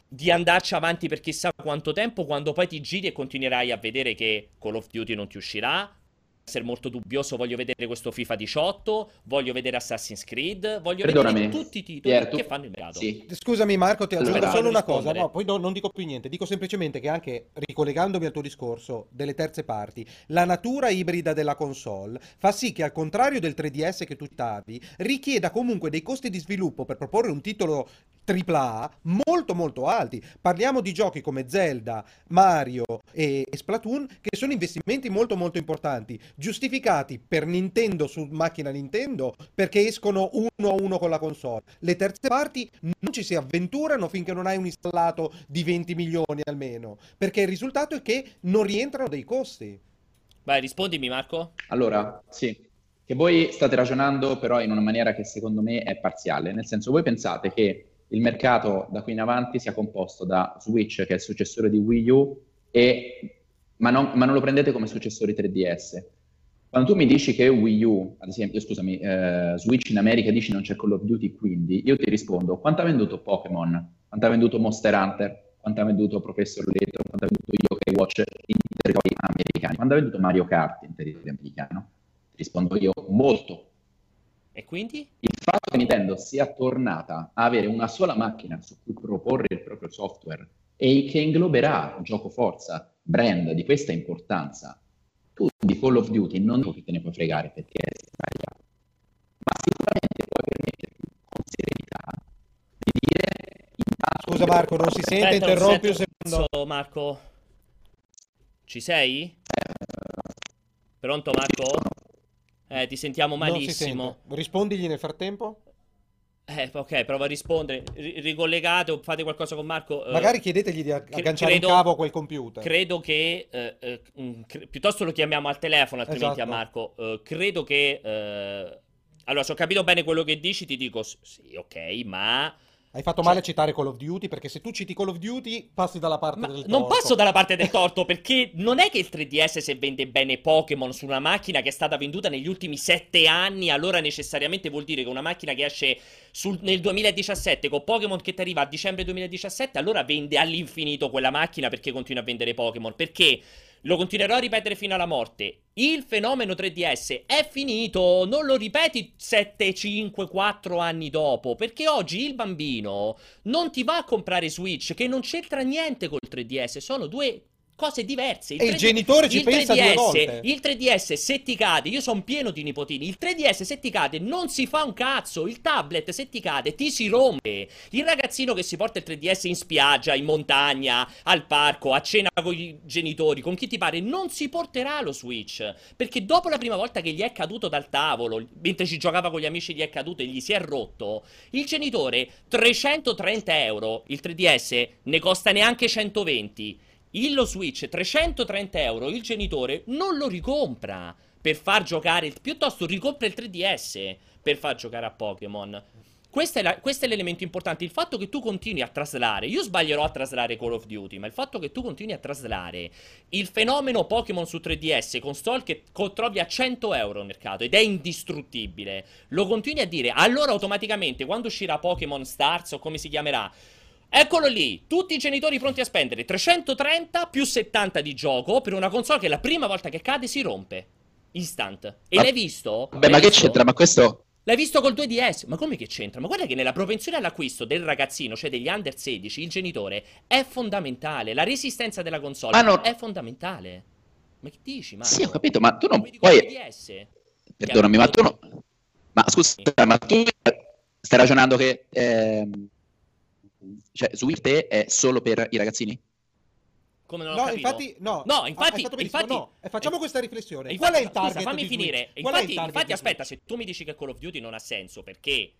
di andarci avanti per chissà quanto tempo quando poi ti giri e continuerai a vedere che Call of Duty non ti uscirà, essere molto dubbioso, voglio vedere questo FIFA 18, voglio vedere Assassin's Creed, voglio Perdonami, vedere tutti i titoli Pier, tu- che fanno il mercato. Sì. Scusami Marco, ti aggiungo Allora, solo una rispondere. cosa, no, poi no- non dico più niente, dico semplicemente che anche ricollegandomi al tuo discorso delle terze parti, la natura ibrida della console fa sì che al contrario del 3DS che tu citavi, richieda comunque dei costi di sviluppo per proporre un titolo AAA molto molto alti. Parliamo di giochi come Zelda, Mario e, e Splatoon che sono investimenti molto molto importanti, giustificati per Nintendo su macchina Nintendo perché escono uno a uno con la console. Le terze parti non ci si avventurano finché non hai un installato di 20 milioni almeno, perché il risultato è che non rientrano dei costi. Vai, rispondimi Marco. Allora, sì, che voi state ragionando però in una maniera che secondo me è parziale, nel senso voi pensate che il mercato da qui in avanti sia composto da Switch, che è il successore di Wii U, e... ma, non, ma non lo prendete come successori 3DS. Quando tu mi dici che Wii U, ad esempio, scusami, eh, Switch in America dici non c'è Call of Duty, quindi io ti rispondo, quanto ha venduto Pokémon? Quanto ha venduto Monster Hunter? Quanto ha venduto Professor Layton? Quanto ha venduto Yokai Watch in territori americani? Quanto ha venduto Mario Kart in territorio americano? Ti rispondo io, molto. E quindi? Il fatto che Nintendo sia tornata a avere una sola macchina su cui proporre il proprio software e che ingloberà gioco forza, brand di questa importanza, tu di Call of Duty non dico che te ne puoi fregare perché è sbagliato, ma sicuramente puoi permetterti con serenità di dire intanto Scusa Marco, non si sente, Aspetta, interrompi un secondo. Marco. Ci sei? Pronto Marco? Eh, ti sentiamo si malissimo. sente. Rispondigli nel frattempo? Eh, ok, prova a rispondere. Ri- ricollegate o fate qualcosa con Marco. Eh, Magari chiedetegli di ag- agganciare credo- un cavo a quel computer. Credo che eh, eh, cre- piuttosto lo chiamiamo al telefono, altrimenti Esatto. a Marco. Eh, credo che eh, allora, se ho capito bene quello che dici, ti dico sì, ok, ma Hai fatto Cioè- male a citare Call of Duty perché se tu citi Call of Duty passi dalla parte Ma del non torto. passo dalla parte del torto perché non è che il 3DS se vende bene Pokémon su una macchina che è stata venduta negli ultimi sette anni, allora necessariamente vuol dire che una macchina che esce sul- nel 2017 con Pokémon che ti arriva a dicembre 2017, allora vende all'infinito quella macchina perché continua a vendere Pokémon. Perché lo continuerò a ripetere fino alla morte. Il fenomeno 3DS è finito, non lo ripeti 7, 5, 4 anni dopo, perché oggi il bambino non ti va a comprare Switch, che non c'entra niente col 3DS, sono due cose diverse. E il 3D genitore ci il pensa due 3DS volte. Il 3DS se ti cade, io sono pieno di nipotini, il 3DS se ti cade non si fa un cazzo, il tablet se ti cade ti si rompe. Il ragazzino che si porta il 3DS in spiaggia, in montagna, al parco, a cena con i genitori, con chi ti pare, non si porterà lo Switch, perché dopo la prima volta che gli è caduto dal tavolo, mentre ci giocava con gli amici gli è caduto e gli si è rotto, il genitore 330 euro, il 3DS ne costa neanche 120. Lo Switch 330 euro, il genitore non lo ricompra per far giocare, piuttosto ricompra il 3DS per far giocare a Pokémon. Questo è, la- questo è l'elemento importante, il fatto che tu continui a traslare, io sbaglierò a traslare Call of Duty, ma il fatto che tu continui a traslare il fenomeno Pokémon su 3DS, console che trovi a 100 euro al mercato ed è indistruttibile, lo continui a dire, allora automaticamente quando uscirà Pokémon Stars o come si chiamerà, Eccolo lì, tutti i genitori pronti a spendere 330 più 70 di gioco per una console che la prima volta che cade si rompe. Instant. E Ma- l'hai visto? L'hai ma che c'entra? Ma questo... L'hai visto col 2DS? Ma come che c'entra? Ma guarda che nella propensione all'acquisto del ragazzino, cioè degli under 16, il genitore è fondamentale. La resistenza della console Ma non- è fondamentale. Ma che dici, Marco? Sì, ho capito, ma tu non puoi... 2DS? Perdonami, ma tu no... Ma scusa, ma tu stai ragionando che... ehm, Cioè, Switch te è solo per i ragazzini? Come non No, capito? infatti, no. No, Hai infatti, benissimo, infatti, no. Facciamo eh, questa riflessione. E Qual è il infatti- target scusa, fammi di finire. Infatti, infatti di aspetta, Switch? se tu mi dici che Call of Duty non ha senso perché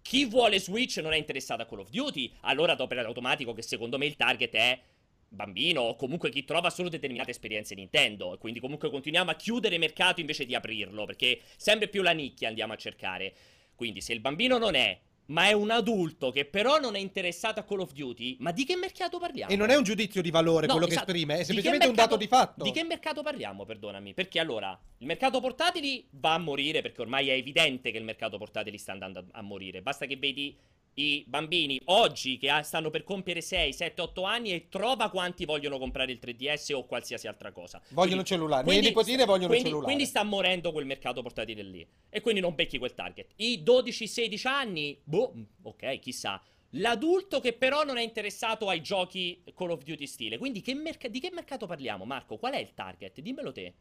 chi vuole Switch non è interessato a Call of Duty, allora dopo l'automatico che secondo me il target è bambino o comunque chi trova solo determinate esperienze Nintendo e quindi comunque continuiamo a chiudere mercato invece di aprirlo perché sempre più la nicchia andiamo a cercare. Quindi se il bambino non è ma è un adulto che però non è interessato a Call of Duty, ma di che mercato parliamo? E non è un giudizio di valore No, quello che esatto. esprime, è che semplicemente un mercato- dato di fatto. Di che mercato parliamo, perdonami? Perché allora, il mercato portatili va a morire perché ormai è evidente che il mercato portatili sta andando a, a morire. Basta che vedi i bambini oggi che stanno per compiere 6, 7, 8 anni e trova quanti vogliono comprare il 3DS o qualsiasi altra cosa. Vogliono il cellulare. Le nipotine vogliono quindi, cellulare. Quindi sta morendo quel mercato portatile lì. E quindi non becchi quel target. I 12-16 anni, boh, ok, chissà. L'adulto che però non è interessato ai giochi Call of Duty stile. Quindi che merc- di che mercato parliamo, Marco? Qual è il target? Dimmelo te.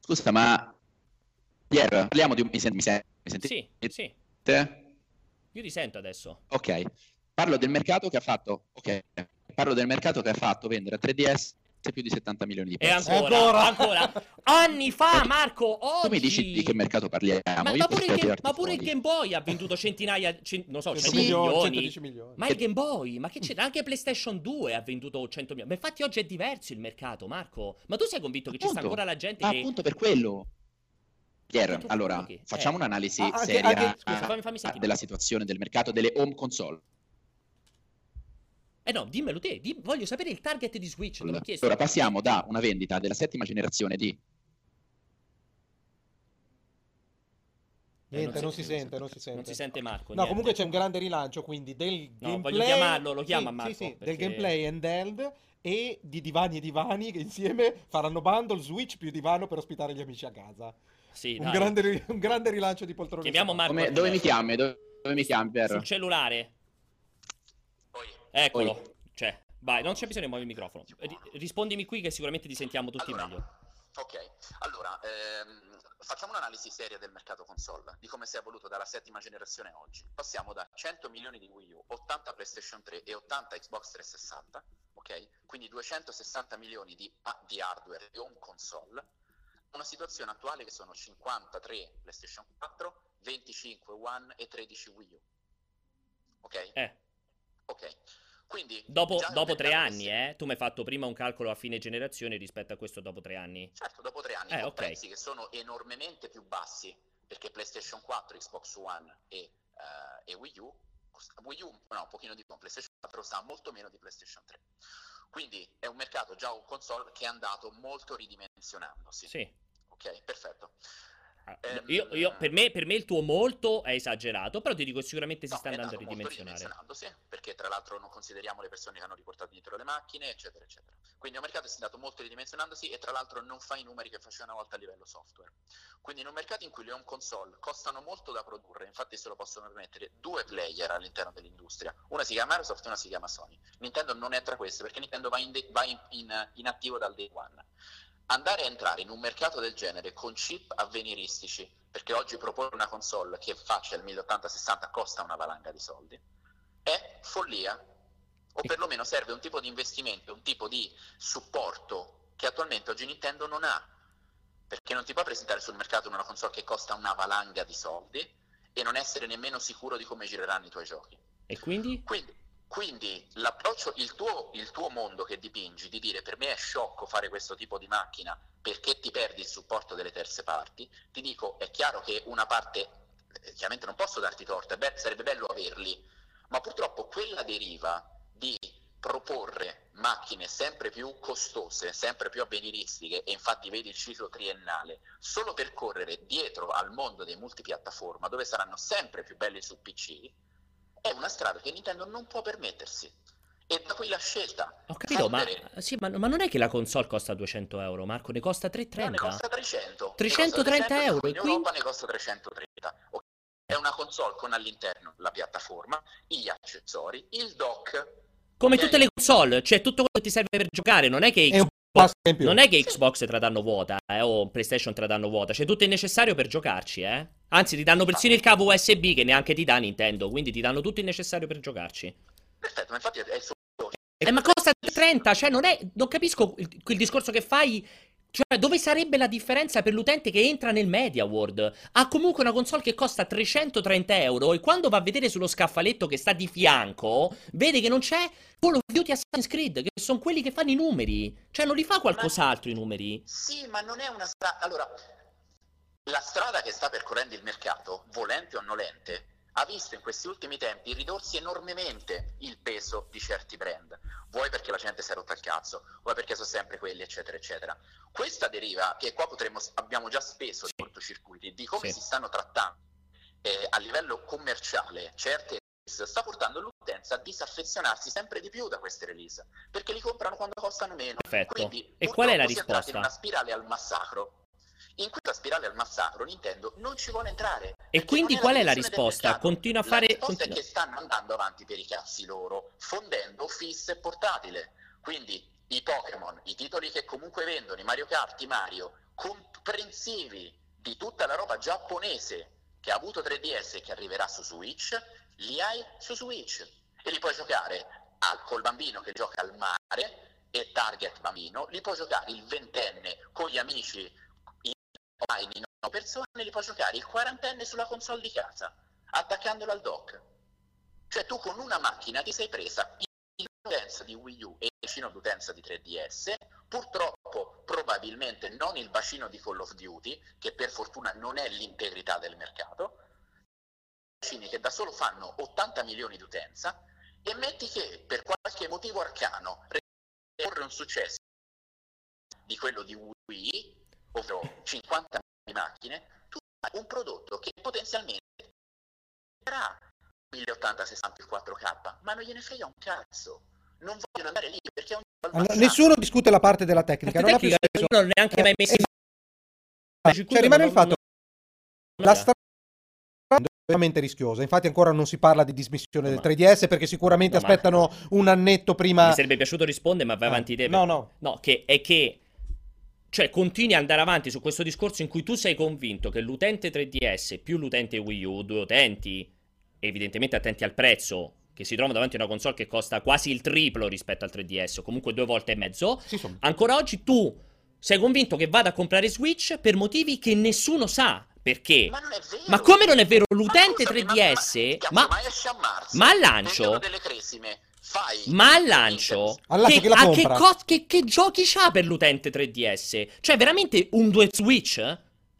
Scusa, ma Pier, parliamo di un... Mi, senti? mi senti? Mi senti? Sì, sì. Io ti sento adesso. Ok, parlo del mercato che ha fatto... Ok, parlo del mercato che ha fatto vendere a 3DS più di 70 milioni di E pezzi. ancora, Ancora? ancora. Anni fa, Marco, oggi... Tu mi dici di che mercato parliamo? Ma, Io ma pure, il Game, ma pure il. Game Boy ha venduto centinaia, cen- non so, 100 100 milioni, milioni. 110 milioni. Ma il Game Boy, ma che c'è? Anche PlayStation 2 ha venduto 100 milioni. Ma infatti oggi è diverso il mercato, Marco. Ma tu sei convinto che ci sta Appunto. ancora la gente Ma che... appunto per quello. Pier, allora, che- facciamo eh. un'analisi Ah, anche- seria anche- scusa, fammi- fammi sentire. della situazione del mercato delle home console. Eh no, dimmelo te, di- voglio sapere il target di Switch, chiesto. Allora, passiamo da una vendita della settima generazione di Eh, Niente, non si- si sente, non si sente. Non si sente Marco, No, niente. comunque c'è un grande rilancio, quindi del No, gameplay... voglio chiamarlo, lo chiama Sì, Marco, Sì, sì, perché- del gameplay handheld e di divani e divani che insieme faranno bundle Switch più divano per ospitare gli amici a casa. Sì, Un grande, un grande rilancio di poltrone. Chiamiamo Marco. Come- dove mi chiami? Dove, dove mi chiami, Pier? Sul cellulare. Eccolo. Cioè, vai, non c'è bisogno di muovere il microfono. Ri- rispondimi qui che sicuramente ti sentiamo tutti Allora, meglio. Ok, allora ehm, facciamo un'analisi seria del mercato console, di come si è evoluto dalla settima generazione a oggi. Passiamo da 100 milioni di Wii U, 80 PlayStation 3 e 80 Xbox 360, ok? Quindi 260 milioni di, ah, di hardware e home console. Una situazione attuale che sono 53 PlayStation 4, 25 One e 13 Wii U. Ok? Eh, Ok. Quindi dopo, dopo tre anni, si- eh. Tu mi hai fatto prima un calcolo a fine generazione rispetto a questo dopo tre anni. Certo, dopo tre anni, Eh, con ok. prezzi che sono enormemente più bassi, perché PlayStation 4, Xbox One e, eh, e Wii U, Wii U no, un pochino di più, PlayStation 4 sta molto meno di PlayStation 3. Quindi è un mercato già un console che è andato molto ridimensionandosi. Sì. Ok, perfetto. Ah, Ehm, Io, io- per, me, per me il tuo molto è esagerato, però ti dico sicuramente si No, sta andando a ridimensionare. ridimensionandosi, perché tra l'altro non consideriamo le persone che hanno riportato dietro le macchine, eccetera, eccetera. Quindi un mercato si è andato molto ridimensionandosi e tra l'altro non fa i numeri che faceva una volta a livello software. Quindi in un mercato in cui le home console costano molto da produrre, infatti se lo possono permettere due player all'interno dell'industria, una si chiama Microsoft e una si chiama Sony. Nintendo non è tra queste perché Nintendo va in, de- va in- in- in attivo dal day one. Andare a entrare in un mercato del genere con chip avveniristici, perché oggi proporre una console che faccia il 1080-60 costa una valanga di soldi, è follia. O perlomeno serve un tipo di investimento, un tipo di supporto che attualmente oggi Nintendo non ha. Perché non ti puoi presentare sul mercato una console che costa una valanga di soldi e non essere nemmeno sicuro di come gireranno i tuoi giochi. E quindi? Quindi, quindi l'approccio, il tuo, il tuo mondo che dipingi, di dire per me è sciocco fare questo tipo di macchina perché ti perdi il supporto delle terze parti, ti dico è chiaro che una parte, eh, chiaramente non posso darti torto, è be- sarebbe bello averli, ma purtroppo quella deriva di proporre macchine sempre più costose, sempre più avveniristiche, e infatti vedi il ciclo triennale, solo per correre dietro al mondo dei multipiattaforma, dove saranno sempre più belli su PC, è una strada che Nintendo non può permettersi. E da qui la scelta. Ho capito, ma, sì, ma, ma non è che la console costa 200 euro, Marco, ne costa No, ne 330. costa 300. 330 Ne costa euro, In e Europa ne costa 330. Ok. È una console con all'interno la piattaforma, gli accessori, il dock. Come tutte le console, cioè tutto quello che ti serve per giocare, non è che È un Non è che Xbox te la danno vuota, eh, o PlayStation te la danno vuota, c'è tutto il necessario per giocarci, eh. Anzi, ti danno persino il cavo USB che neanche ti dà Nintendo, quindi ti danno tutto il necessario per giocarci. Perfetto, ma infatti è suo Eh, ma costa 30, cioè non è. Non capisco il, quel discorso che fai. Cioè, dove sarebbe la differenza per l'utente che entra nel Media World? Ha comunque una console che costa 330 euro e quando va a vedere sullo scaffaletto che sta di fianco, vede che non c'è Call of Duty Assassin's Creed, che sono quelli che fanno i numeri. Cioè, non li fa qualcos'altro i numeri? Sì, ma non è una strada. Allora, la strada che sta percorrendo il mercato, volente o nolente, ha visto in questi ultimi tempi ridursi enormemente il peso di certi brand. Vuoi perché la gente si è rotta il cazzo, vuoi perché sono sempre quelli, eccetera, eccetera. Questa deriva, che qua potremmo, abbiamo già speso i cortocircuiti, di come Sì. si stanno trattando eh, a livello commerciale certe sta portando l'utenza a disaffezionarsi sempre di più da queste release perché li comprano quando costano meno. Perfetto. Quindi, e qual è la purtroppo si risposta? in una spirale al massacro. In questa spirale al massacro Nintendo non ci vuole entrare. E quindi qual è la risposta? Continua a La fare... risposta continua- è che stanno andando avanti per i cazzi loro, fondendo fisse e portatile. Quindi i Pokémon, i titoli che comunque vendono, i Mario Kart, i Mario, comprensivi di tutta la roba giapponese che ha avuto 3DS e che arriverà su Switch, li hai su Switch e li puoi giocare al- col bambino che gioca al mare e target bambino, li puoi giocare il ventenne con gli amici in online in una persona e li puoi giocare il quarantenne sulla console di casa, attaccandolo al dock. Cioè tu con una macchina ti sei presa l'utenza di Wii U e il bacino d'utenza di 3DS, purtroppo probabilmente non il bacino di Call of Duty, che per fortuna non è l'integrità del mercato, bacini che da solo fanno 80 milioni di utenza e metti che per qualche motivo arcano ricorre un successo di quello di Wii, ovvero 50 milioni di macchine, tu hai un prodotto che potenzialmente sarà 1080 60 il 4K, ma non gliene frega un cazzo. Non vogliono andare lì perché è un Allora, nessuno discute la parte della tecnica, non ha più tecnica, senso. io non neanche mai messo in Esatto. Cioè, rimane il fatto che la strada è veramente rischiosa. Infatti, ancora non si parla di dismissione del Ma- 3DS perché sicuramente No, aspettano un annetto prima. Mi sarebbe piaciuto rispondere, ma vai Ah, avanti te. No, no. No, che è che. Cioè, continui ad andare avanti su questo discorso in cui tu sei convinto che l'utente 3DS più l'utente Wii U, due utenti, evidentemente attenti al prezzo, che si trovano davanti a una console che costa quasi il triplo rispetto al 3DS, o comunque due volte e mezzo, Sì, ancora oggi tu sei convinto che vada a comprare Switch per motivi che nessuno sa. Perché? Ma non è vero. Ma come non è vero? Ma L'utente scusami, ma- 3DS, cazzo, ma, ma esce a marzo, ma al lancio, delle cresime, fai ma al lancio, chi la a che, co- che- che giochi c'ha per l'utente 3DS? Cioè, veramente un due Switch?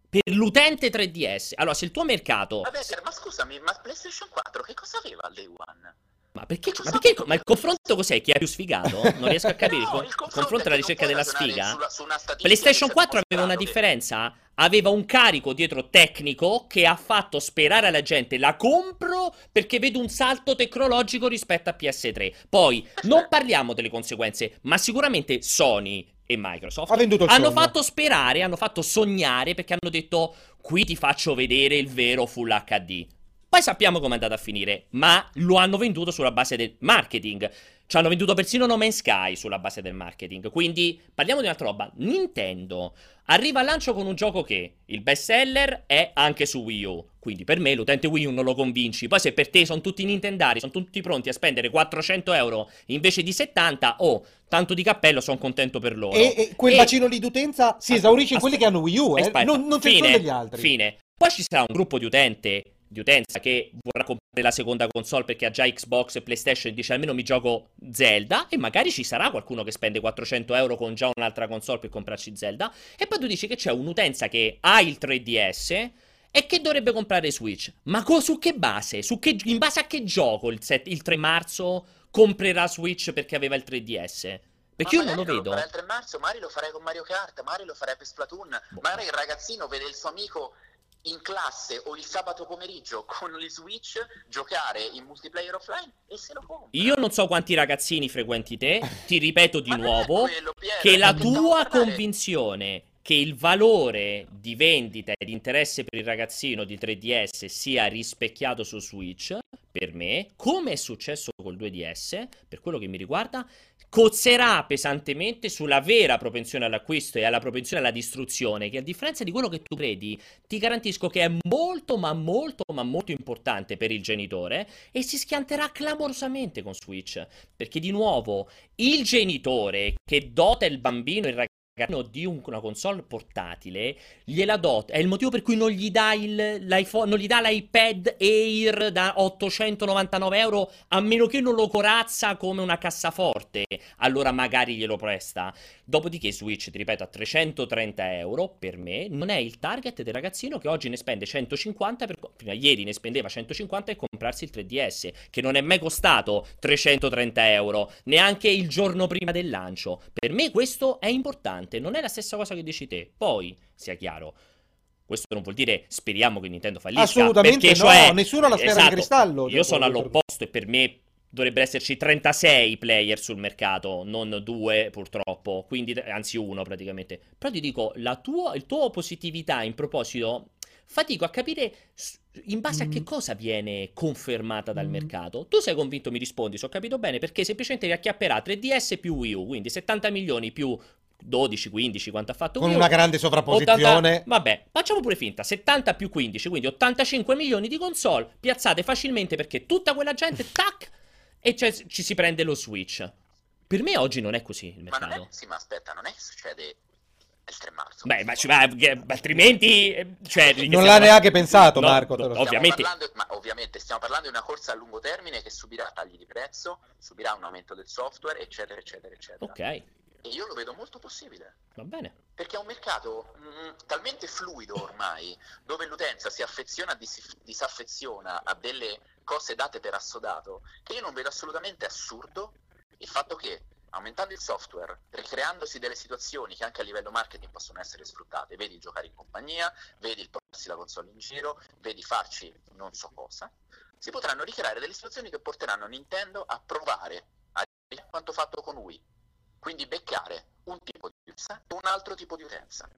Per l'utente 3DS? Allora, se il tuo mercato. Vabbè, ma scusami, ma PlayStation 4 che cosa aveva al Day One? Ma perché, ma, perché- ma il confronto cos'è? Chi è più sfigato? Non <laughs> riesco a capire. No, il confronto confronto è è la che ricerca della sfiga? sulla- su PlayStation che ci ha 4 aveva una che- differenza. Aveva un carico dietro tecnico che ha fatto sperare alla gente la compro perché vedo un salto tecnologico rispetto a PS3. Poi non parliamo delle conseguenze, ma sicuramente Sony e Microsoft Ha hanno sogno. fatto sperare, hanno fatto sognare perché hanno detto qui ti faccio vedere il vero Full HD. Poi sappiamo come è andata a finire, ma lo hanno venduto sulla base del marketing. Ci hanno venduto persino No Man's Sky sulla base del marketing. Quindi parliamo di un'altra roba. Nintendo arriva al lancio con un gioco che il best seller è anche su Wii U. Quindi per me l'utente Wii U non lo convinci. Poi se per te sono tutti Nintendari, sono tutti pronti a spendere 400 euro invece di 70, oh, tanto di cappello, sono contento per loro. E, e quel E- bacino lì d'utenza si esaurisce in quelli che hanno Wii U, eh? Aspetta, non, non sono degli altri. Fine. Poi ci sarà un gruppo di utente, di utenza che vorrà comprare la seconda console perché ha già Xbox e PlayStation e dice almeno mi gioco Zelda e magari ci sarà qualcuno che spende 400 euro con già un'altra console per comprarci Zelda e poi tu dici che c'è un'utenza che ha il 3DS e che dovrebbe comprare Switch. Ma co- su che base? Su che- in base a che gioco il, set- il 3 marzo comprerà Switch perché aveva il 3DS? Perché Ma io non lo vedo. farei il 3 marzo, magari lo farei con Mario Kart, magari lo farei per Splatoon, magari il ragazzino vede il suo amico in classe o il sabato pomeriggio con gli Switch giocare in multiplayer offline e se lo compra. Io non so quanti ragazzini frequenti te, ti ripeto di nuovo, quello, Piero, che la tua convinzione che il valore di vendita e di interesse per il ragazzino di 3DS sia rispecchiato su Switch, per me, come è successo col 2DS, per quello che mi riguarda, cozzerà pesantemente sulla vera propensione all'acquisto e alla propensione alla distruzione, che a differenza di quello che tu credi, ti garantisco che è molto, ma molto, ma molto importante per il genitore e si schianterà clamorosamente con Switch. Perché di nuovo, il genitore che dota il bambino, il ragazzino di un- una console portatile, gliela dota. È il motivo per cui non gli dà il, l'iPhone, non gli dà l'iPad Air da 899 euro, a meno che non lo corazza come una cassaforte. Allora magari glielo presta. Dopodiché Switch, ti ripeto, a 330 euro, per me, non è il target del ragazzino che oggi ne spende 150 per... Prima ieri ne spendeva 150 per comprarsi il 3DS, che non è mai costato 330 euro, neanche il giorno prima del lancio. Per me questo è importante, non è la stessa cosa che dici te. Poi, sia chiaro, Questo non vuol dire speriamo che Nintendo fallisca. Assolutamente perché, no, cioè, nessuno la sfera di esatto, cristallo. Io sono all'opposto e per me dovrebbero esserci 36 player sul mercato, non due purtroppo, quindi anzi uno praticamente. Però ti dico, la tua, il tuo positività in proposito, fatico a capire in base a che Mm. cosa viene confermata dal Mm. mercato. Tu sei convinto, mi rispondi, se ho capito bene, perché semplicemente riacchiapperà 3DS più Wii U, quindi 70 milioni più 12, 15, quanto ha fatto Con Wii U. una grande 80 sovrapposizione. vabbè, facciamo pure finta, 70 più 15, quindi 85 milioni di console piazzate facilmente perché tutta quella gente, <laughs> tac, e ci si prende lo Switch. Per me oggi non è così il Ma non è, mercato. sì, ma aspetta, non è che succede il 3 marzo. Beh, ma, ci va- che- altrimenti... Cioè, Non l'ha neanche pensato, No, Marco. no, ovviamente- parlando- ma ovviamente stiamo parlando di una corsa a lungo termine che subirà tagli di prezzo, subirà un aumento del software, eccetera, eccetera, eccetera. Ok, io lo vedo molto possibile. va bene. Perché è un mercato mm, talmente fluido ormai, dove l'utenza si affeziona, dis- disaffeziona a delle cose date per assodato, che io non vedo assolutamente assurdo il fatto che aumentando il software, ricreandosi delle situazioni che anche a livello marketing possono essere sfruttate, vedi giocare in compagnia, vedi il portarsi la console in giro, vedi farci non so cosa, si potranno ricreare delle situazioni che porteranno Nintendo a provare a quanto fatto con Wii. Quindi beccare un tipo di utenza e un altro tipo di utenza.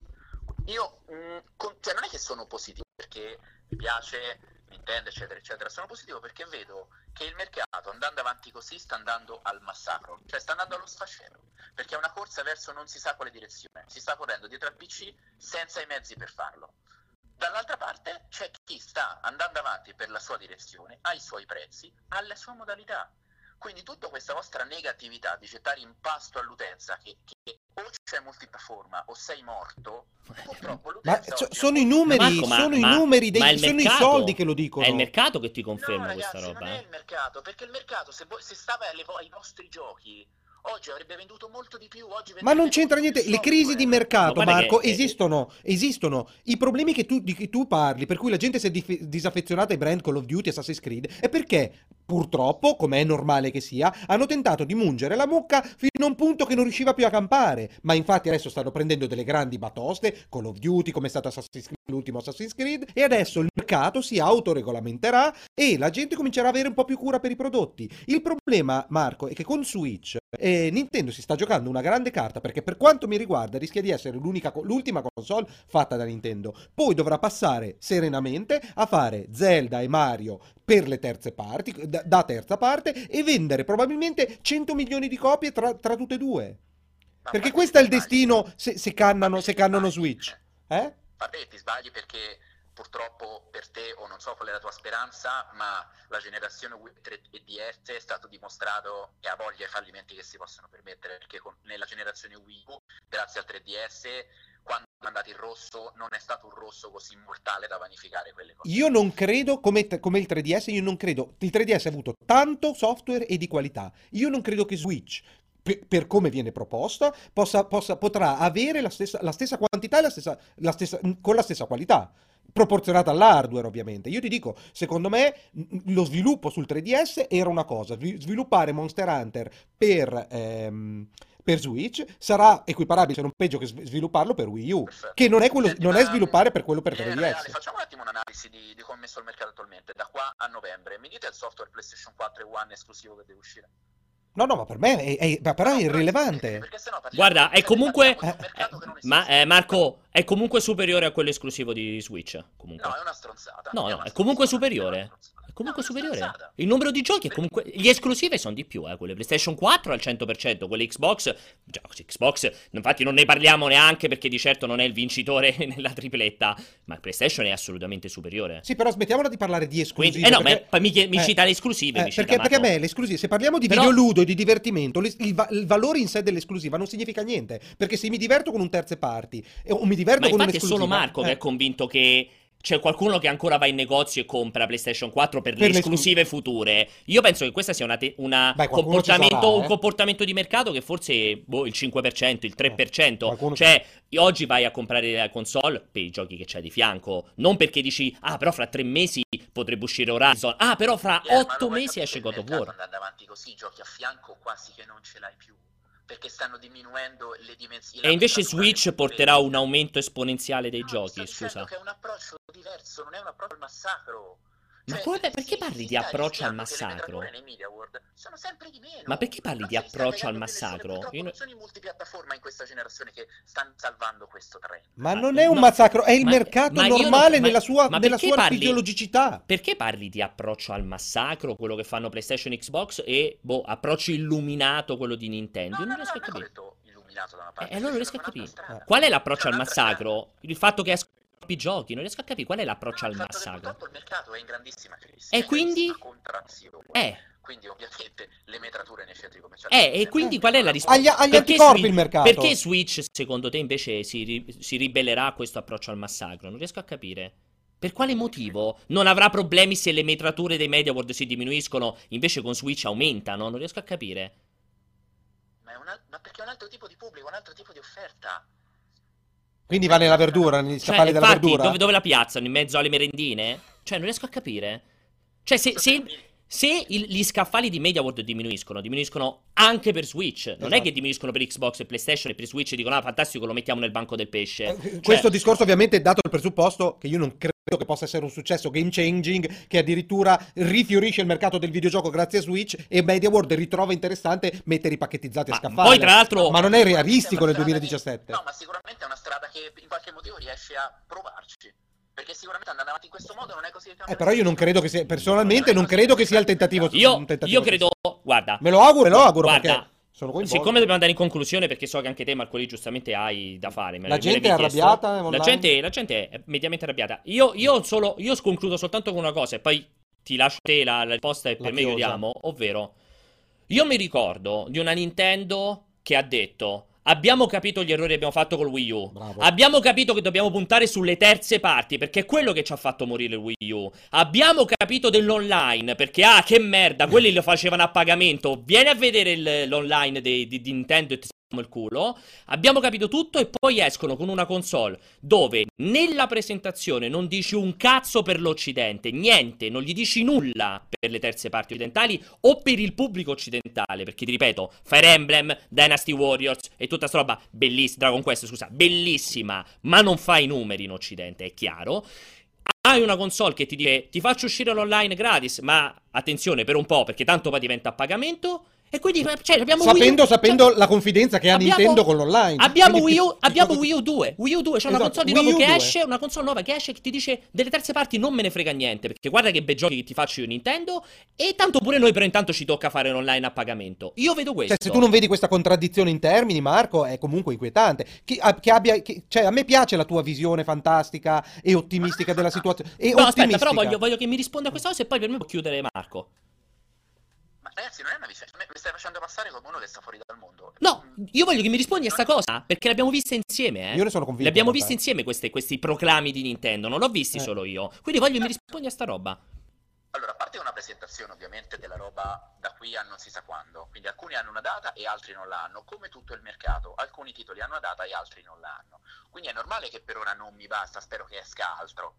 Io mh, con- cioè non è che sono positivo perché mi piace Nintendo, eccetera, eccetera. Sono positivo perché vedo che il mercato andando avanti così sta andando al massacro, cioè sta andando allo sfascello, perché è una corsa verso non si sa quale direzione. Si sta correndo dietro al PC senza i mezzi per farlo. Dall'altra parte c'è chi sta andando avanti per la sua direzione, ha i suoi prezzi, ha la sua modalità. Quindi tutta questa vostra negatività di gettare in pasto all'utenza che, che o c'è multipiattaforma o sei morto, purtroppo Ma l'utenza so- sono è i numeri, Marco, ma- sono i ma- numeri, dei- il sono mercato- i soldi che lo dicono. È il mercato che ti No, conferma ragazzi, questa roba. non è il mercato, perché il mercato, se, voi- se stava alle vo- ai vostri giochi, oggi avrebbe venduto molto di più. Oggi Ma non c'entra niente, le crisi di mercato, Marco, che- eh, esistono, esistono. I problemi che tu, di cui tu parli, per cui la gente si è dif- disaffezionata ai brand Call of Duty e Assassin's Creed, è perché purtroppo, come è normale che sia, hanno tentato di mungere la mucca fino a un punto che non riusciva più a campare. Ma infatti adesso stanno prendendo delle grandi batoste, Call of Duty, come è stato Assassin's Creed, l'ultimo Assassin's Creed, e adesso il mercato si autoregolamenterà e la gente comincerà a avere un po' più cura per i prodotti. Il problema, Marco, è che con Switch eh, Nintendo si sta giocando una grande carta perché per quanto mi riguarda rischia di essere l'ultima console fatta da Nintendo. Poi dovrà passare serenamente a fare Zelda e Mario per le terze parti, da, da terza parte, e vendere probabilmente 100 milioni di copie tra, tra tutte e due. Ma Perché questo è il destino se, se cannano, se cannano. Switch. Eh? Vabbè, ti sbagli perché purtroppo per te, o non so qual è la tua speranza, ma la generazione Wii 3 e DS è stato dimostrato che ha voglia i fallimenti che si possono permettere, perché con- nella generazione Wii grazie al 3DS, quando è andato in rosso, non è stato un rosso così mortale da vanificare quelle cose. Io non credo, come, come il 3DS, io non credo. Il 3DS ha avuto tanto software e di qualità. Io non credo che Switch, per, come viene proposta, possa, possa- potrà avere la stessa, la stessa quantità la stessa, la stessa- con la stessa qualità. Proporzionata all'hardware, ovviamente. Io ti dico, secondo me, lo sviluppo sul 3DS era una cosa. svi- Sviluppare Monster Hunter per, ehm, per Switch sarà equiparabile, se non peggio, che sv- svilupparlo per Wii U. Perfetto. Che non è, quello, Senti, non è sviluppare per quello per Eh, 3DS. reale, facciamo un attimo un'analisi di, di come è messo il mercato attualmente. Da qua a novembre, mi dite il software PlayStation 4 e One esclusivo che deve uscire? No, no, ma per me è, è- ma però è irrilevante. perché Guarda, è comunque... non Ma eh, Marco, è comunque superiore a quello esclusivo di Switch. Comunque. No, è una stronzata. No, È no, è comunque superiore. È comunque No, superiore. stronzata. Il numero di giochi è comunque. Gli esclusive sono di più, eh. Quelle PlayStation 4 al 100%, quelle Xbox. Già, Xbox, infatti, non ne parliamo neanche perché di certo non è il vincitore <laughs> nella tripletta. Ma PlayStation è assolutamente superiore. Sì, però smettiamola di parlare di esclusive. Quindi, eh no, perché- ma mi, mi eh, cita le esclusive. eh, mi cita perché, perché a me le esclusive, se parliamo di Però- videoludo e di divertimento, le- il, va- il valore in sé dell'esclusiva non significa niente. Perché se mi diverto con un terze party o mi diverto Ma con infatti è un'esclusiva... solo Marco che eh, è convinto che c'è qualcuno che ancora va in negozio e compra PlayStation 4 per, Per le le esclusive future. Io penso che questa sia una, te- una Beh, comportamento, sarà, eh. un comportamento di mercato che forse boh, il 5%, il 3%. qualcuno ci cioè, oggi vai a comprare la console per i giochi che c'hai di fianco. Non perché dici, ah, però fra tre mesi potrebbe uscire Horizon. Ah, però fra Eh, otto mesi esce God of War. Andando avanti così, giochi a fianco quasi che non ce l'hai più. Perché stanno diminuendo le dimensioni. E invece Switch porterà un aumento esponenziale dei no, giochi, scusa. che è un approccio diverso, non è un approccio al massacro. Ma Cioè, come- si- perché parli di approccio al massacro? Ma perché parli Non di approccio al massacro? Io no- non sono i multipiattaforma in questa generazione che stanno salvando questo trend. Ma non è un no, massacro, è il ma- mercato ma io non- normale ma- nella sua, ma nella perché sua parli- fisiologicità. Perché parli di approccio al massacro, quello che fanno PlayStation e Xbox, e boh, approccio illuminato quello di Nintendo? No, Io no, non no, riesco a non ho capire. detto illuminato da una parte. Eh, allora non riesco a capire. Qual è l'approccio C'è al massacro? Il fatto che escono troppi giochi? Non riesco a capire qual è l'approccio No, al massacro. Purtroppo il mercato è in grandissima crisi. E è in quindi? contrazione. Eh, Quindi ovviamente le metrature nei centri commerciali. eh, e quindi qual è la risposta? Agli, agli Perché anticorpi Switch- il mercato. Perché Switch, secondo te, invece si, ri- si ribellerà a questo approccio al massacro? Non riesco a capire. Per quale motivo non avrà problemi se le metrature dei Media World si diminuiscono, invece con Switch aumentano? Non riesco a capire. Ma, è un al- ma perché è un altro tipo di pubblico, un altro tipo di offerta. Quindi va nella verdura, negli Cioè, scaffali della verdura. dove, dove la piazzano? In mezzo alle merendine? Cioè, non riesco a capire. Cioè, se, se- se il- gli scaffali di Media World diminuiscono, diminuiscono anche per Switch. Non è Esatto. che diminuiscono per Xbox e PlayStation e per Switch dicono, ah, fantastico, lo mettiamo nel banco del pesce. Eh, Cioè, Questo discorso ovviamente è dato il presupposto che io non credo che possa essere un successo game changing che addirittura rifiorisce il mercato del videogioco grazie a Switch e Media World ritrova interessante mettere i pacchetizzati a Ma scaffale. poi, tra l'altro- Ma non è realistico nel è una strada 2017. che- No, ma sicuramente è una strada che in qualche motivo riesce a provarci. Perché sicuramente andando avanti in questo modo non è così. Eh, però io non credo che sia, personalmente non credo che sia il tentativo. Io, tentativo io credo, guarda, Me lo auguro e lo auguro Guarda, perché sono siccome dobbiamo andare in conclusione, perché so che anche te, Marco, lì giustamente hai da fare. me La me gente è arrabbiata La gente, la gente è mediamente arrabbiata. Io, io solo, io concludo soltanto con una cosa e poi ti lascio te la, la risposta e La per me chiosa. chiudiamo. Ovvero, io mi ricordo di una Nintendo che ha detto. Abbiamo capito gli errori che abbiamo fatto col Wii U. Bravo. Abbiamo capito che dobbiamo puntare sulle terze parti, perché è quello che ci ha fatto morire il Wii U. Abbiamo capito dell'online, perché ah, che merda, quelli lo facevano a pagamento. Vieni a vedere l'online di, di- Nintendo e ti il culo. Abbiamo capito tutto e poi escono con una console dove nella presentazione non dici un cazzo per l'Occidente, niente, non gli dici nulla per le terze parti occidentali o per il pubblico occidentale, perché ti ripeto, Fire Emblem, Dynasty Warriors e tutta sta roba bellissima, Dragon Quest, scusa, bellissima, ma non fa i numeri in Occidente, è chiaro. Hai una console che ti dice ti faccio uscire l'online gratis, ma attenzione per un po' perché tanto poi diventa a pagamento. E quindi cioè, abbiamo Wii U- Sapendo, sapendo cioè, la confidenza che ha abbiamo- Nintendo con l'online. Abbiamo Quindi Wii U, abbiamo Wii U 2. Wii U 2, c'è una Esatto, console di Wii nuovo U che 2. esce, una console nuova che esce che ti dice delle terze parti non me ne frega niente, perché guarda che bei giochi che ti faccio io Nintendo e tanto pure noi però intanto ci tocca fare l'online a pagamento. Io vedo questo. Cioè, se tu non vedi questa contraddizione in termini, Marco, è comunque inquietante. Che, a- che abbia, che- cioè, a me piace la tua visione fantastica e ottimistica della situazione. E No, aspetta, ottimistica. però voglio, voglio che mi risponda a questa cosa e poi per me può chiudere Marco. Ragazzi, non è una vicenda. Mi stai facendo passare come uno che sta fuori dal mondo. No, io voglio che mi rispondi a sta cosa, perché l'abbiamo vista insieme, eh. Io ne sono convinto. Le abbiamo in realtà. viste insieme queste- questi proclami di Nintendo, non l'ho visti Eh. solo io. Quindi voglio che mi rispondi a sta roba. Allora, a parte una presentazione ovviamente della roba da qui a non si sa quando, quindi alcuni hanno una data e altri non l'hanno, come tutto il mercato, alcuni titoli hanno una data e altri non l'hanno. Quindi è normale che per ora non mi basta, spero che esca altro.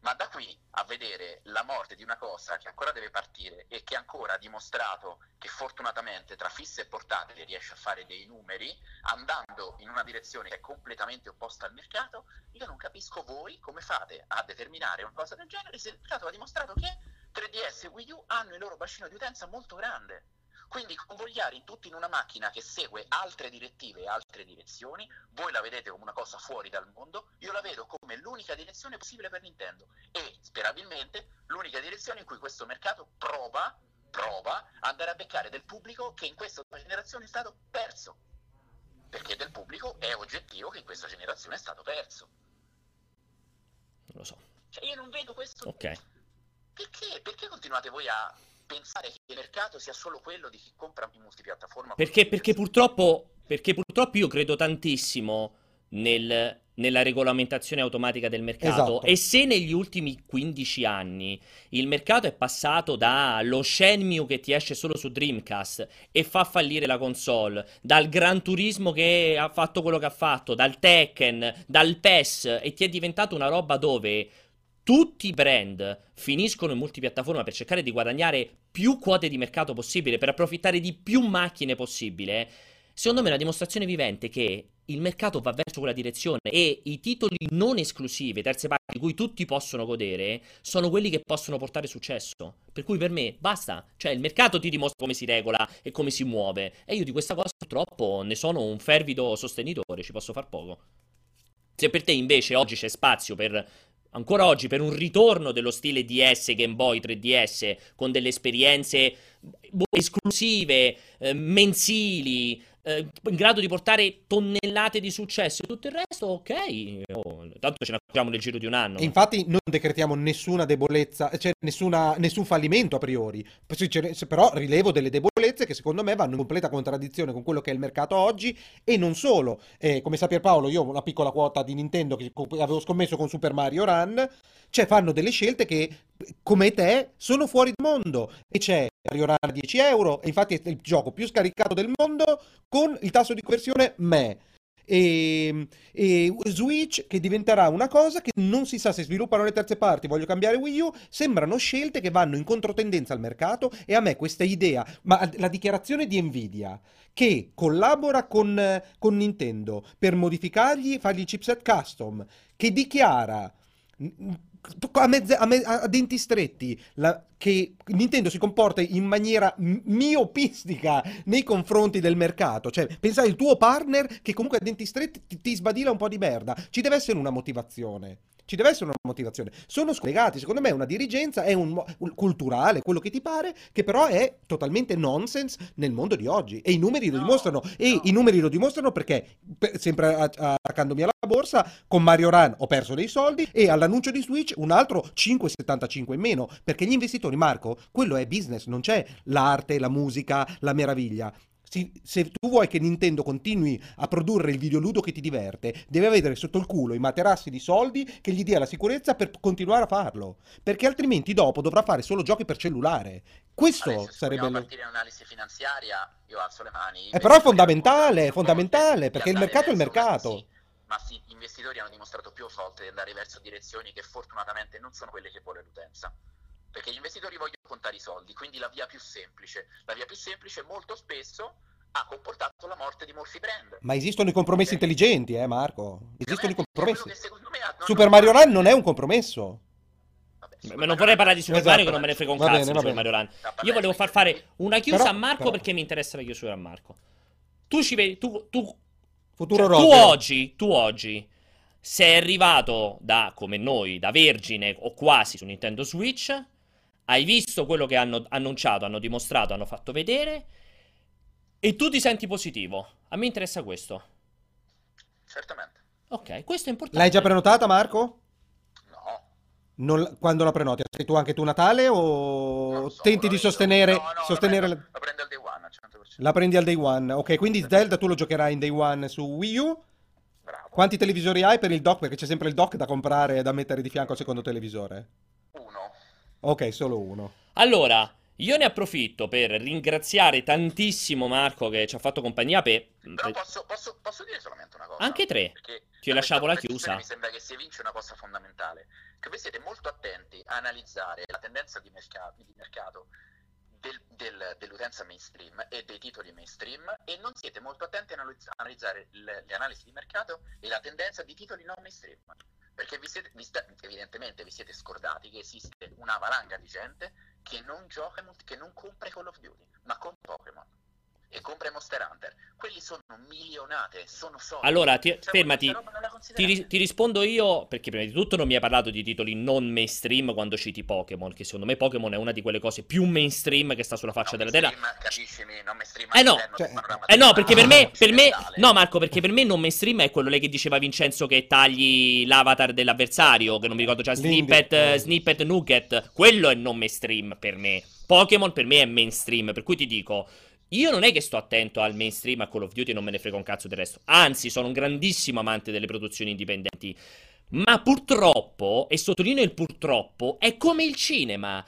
Ma da qui a vedere la morte di una cosa che ancora deve partire e che ancora ha dimostrato che fortunatamente tra fisse e portatili riesce a fare dei numeri, andando in una direzione che è completamente opposta al mercato, io non capisco voi come fate a determinare una cosa del genere se il mercato ha dimostrato che 3DS e Wii U hanno il loro bacino di utenza molto grande. Quindi convogliare tutti in una macchina che segue altre direttive e altre direzioni, voi la vedete come una cosa fuori dal mondo, io la vedo come l'unica direzione possibile per Nintendo e sperabilmente l'unica direzione in cui questo mercato prova, prova ad andare a beccare del pubblico che in questa generazione è stato perso. Perché del pubblico è oggettivo che in questa generazione è stato perso. Non lo so. Cioè io non vedo questo Ok. perché? Perché continuate voi a pensare che il mercato sia solo quello di chi compra in multipiattaforma? Perché, perché purtroppo, perché purtroppo io credo tantissimo nel- nella regolamentazione automatica del mercato. Esatto. E se negli ultimi 15 anni il mercato è passato dallo Shenmue che ti esce solo su Dreamcast e fa fallire la console, dal Gran Turismo che ha fatto quello che ha fatto, dal Tekken, dal PES e ti è diventato una roba dove tutti i brand finiscono in multipiattaforma per cercare di guadagnare più quote di mercato possibile, per approfittare di più macchine possibile. secondo me è una dimostrazione vivente che il mercato va verso quella direzione e i titoli non esclusivi, terze parti, di cui tutti possono godere, sono quelli che possono portare successo. Per cui per me basta, cioè il mercato ti dimostra come si regola e come si muove e io di questa cosa purtroppo ne sono un fervido sostenitore, ci posso far poco. Se per te invece oggi c'è spazio per ancora oggi per un ritorno dello stile DS Game Boy 3DS con delle esperienze boh, esclusive, eh, mensili, eh, in grado di portare tonnellate di successo e tutto il resto, ok, oh, ce ne accorgiamo nel giro di un anno. Infatti non decretiamo nessuna debolezza, cioè nessuna, nessun fallimento a priori, però rilevo delle debolezze che secondo me vanno in completa contraddizione con quello che è il mercato oggi e non solo. Eh, come sa Pierpaolo, io ho una piccola quota di Nintendo che avevo scommesso con Super Mario Run, cioè fanno delle scelte che come te sono fuori dal mondo e c'è a 10 euro e infatti è il gioco più scaricato del mondo con il tasso di conversione me. E, e, Switch che diventerà una cosa che non si sa se sviluppano le terze parti, voglio cambiare Wii U, sembrano scelte che vanno in controtendenza al mercato e a me questa idea, ma la dichiarazione di Nvidia che collabora con, con Nintendo per modificargli, fargli chipset custom, che dichiara a, mezze, a, me, a, denti stretti la, che Nintendo si comporta in maniera miopistica nei confronti del mercato. Cioè, pensare il tuo partner che comunque a denti stretti ti, ti sbadila un po' di merda. Ci deve essere una motivazione. Ci deve essere una motivazione. Sono scollegati. Secondo me una dirigenza è un, un culturale, quello che ti pare, che però è totalmente nonsense nel mondo di oggi. E i numeri lo dimostrano. E no. i numeri lo dimostrano perché, per, sempre attaccandomi alla borsa, con Mario Run ho perso dei soldi e all'annuncio di Switch un altro 5,75 in meno. Perché gli investitori, Marco, quello è business, non c'è l'arte, la musica, la meraviglia se tu vuoi che Nintendo continui a produrre il videoludo che ti diverte, deve avere sotto il culo i materassi di soldi che gli dia la sicurezza per continuare a farlo. Perché altrimenti dopo dovrà fare solo giochi per cellulare. Questo Adesso, sarebbe... Se partire un'analisi finanziaria, io alzo le mani. Eh, però è fondamentale, è fondamentale, perché il mercato è il mercato. Sì, ma sì, gli investitori hanno dimostrato più volte di andare verso direzioni che fortunatamente non sono quelle che vuole l'utenza perché gli investitori vogliono contare i soldi, quindi la via più semplice. La via più semplice molto spesso ha comportato la morte di molti brand. Ma esistono i compromessi okay. intelligenti, eh Marco? Esistono i compromessi. Super Mario Run non è un compromesso. Ma non vorrei parlare di Super esatto. Mario che non me ne frega un va cazzo bene, di Super Mario Run. Io volevo far fare una chiusa però, a Marco però. perché mi interessa la chiusura a Marco. Tu ci vedi, tu, tu, Futuro cioè, tu oggi, tu oggi sei arrivato da, come noi, da vergine o quasi su Nintendo Switch hai visto quello che hanno annunciato, hanno dimostrato, hanno fatto vedere e tu ti senti positivo. A me interessa questo. Certamente. Ok, questo è importante. L'hai già prenotata, Marco? No. Non, quando la prenoti? Sei tu anche tu Natale o so, tenti di sostenere... No, no, sostenere... La, prendo, la prendo al day one, 100%. La prendi al day one. Ok, quindi Zelda tu lo giocherai in day one su Wii U? Bravo. Quanti televisori hai per il dock? Perché c'è sempre il dock da comprare e da mettere di fianco al secondo televisore. Ok, solo uno. Allora, io ne approfitto per ringraziare tantissimo Marco che ci ha fatto compagnia per... Però posso, posso, posso dire solamente una cosa? Anche tre. Ti lasciavo la chiusa. Mi sembra che si evince una cosa fondamentale. Che voi siete molto attenti a analizzare la tendenza di, mercato, di mercato del, del, dell'utenza mainstream e dei titoli mainstream e non siete molto attenti a analizzare le, le analisi di mercato e la tendenza di titoli non mainstream. Perché vi siete, vi sta, evidentemente vi siete scordati che esiste una valanga di gente che non gioca, che non compra Call of Duty, ma compra Pokémon e compra Monster Hunter. Quelli sono milionate, sono soldi. Allora, ti, cioè, fermati. Ti, ti, rispondo io, perché prima di tutto non mi hai parlato di titoli non mainstream quando citi Pokémon, che secondo me Pokémon è una di quelle cose più mainstream che sta sulla faccia della terra. Capiscimi, non mainstream eh no, cioè, eh no, perché per me, per me, no Marco, perché per me non mainstream è quello lei che diceva Vincenzo che tagli l'avatar dell'avversario, che non mi ricordo già, snippet, eh. snippet, nugget, quello è non mainstream per me. Pokémon per me è mainstream, per cui ti dico... Io non è che sto attento al mainstream, a Call of Duty non me ne frega un cazzo del resto. Anzi, sono un grandissimo amante delle produzioni indipendenti. Ma purtroppo, e sottolineo il purtroppo, è come il cinema.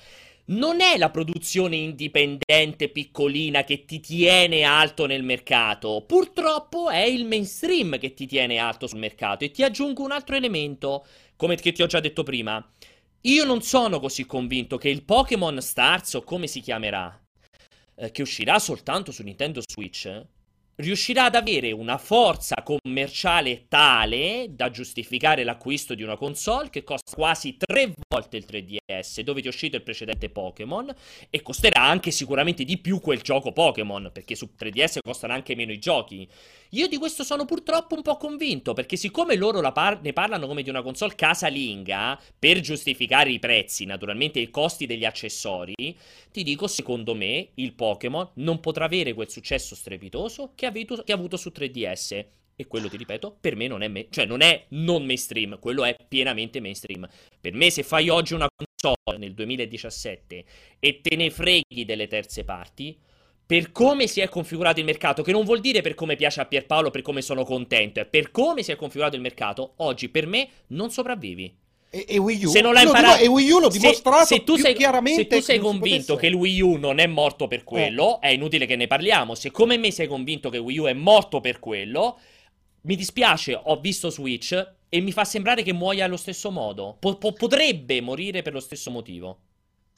Non è la produzione indipendente piccolina che ti tiene alto nel mercato. Purtroppo è il mainstream che ti tiene alto sul mercato. E ti aggiungo un altro elemento, come che ti ho già detto prima. Io non sono così convinto che il Pokémon Stars, o come si chiamerà, eh, che uscirà soltanto su Nintendo Switch, riuscirà ad avere una forza commerciale tale da giustificare l'acquisto di una console che costa quasi tre volte il 3DS, dove ti è uscito il precedente Pokémon, e costerà anche sicuramente di più quel gioco Pokémon, perché su 3DS costano anche meno i giochi. Io di questo sono purtroppo un po' convinto, perché siccome loro par- ne parlano come di una console casalinga, per giustificare i prezzi, naturalmente i costi degli accessori, ti dico, secondo me, il Pokémon non potrà avere quel successo strepitoso che avuto, che ha avuto su 3DS. E quello, ti ripeto, per me non è, me- cioè non è non mainstream, quello è pienamente mainstream. Per me, se fai oggi una console nel 2017 e te ne freghi delle terze parti, per come si è configurato il mercato, che non vuol dire per come piace a Pierpaolo, per come sono contento, è per come si è configurato il mercato, oggi per me non sopravvivi. E, e Wii U? Se non l'hai Lo imparato, dico- e Wii U l'ho se- dimostrato se, tu più sei, chiaramente se tu sei convinto che il Wii U non è morto per quello, è inutile che ne parliamo. Se come me sei convinto che Wii U è morto per quello, mi dispiace, ho visto Switch e mi fa sembrare che muoia allo stesso modo. Po- po- potrebbe morire per lo stesso motivo.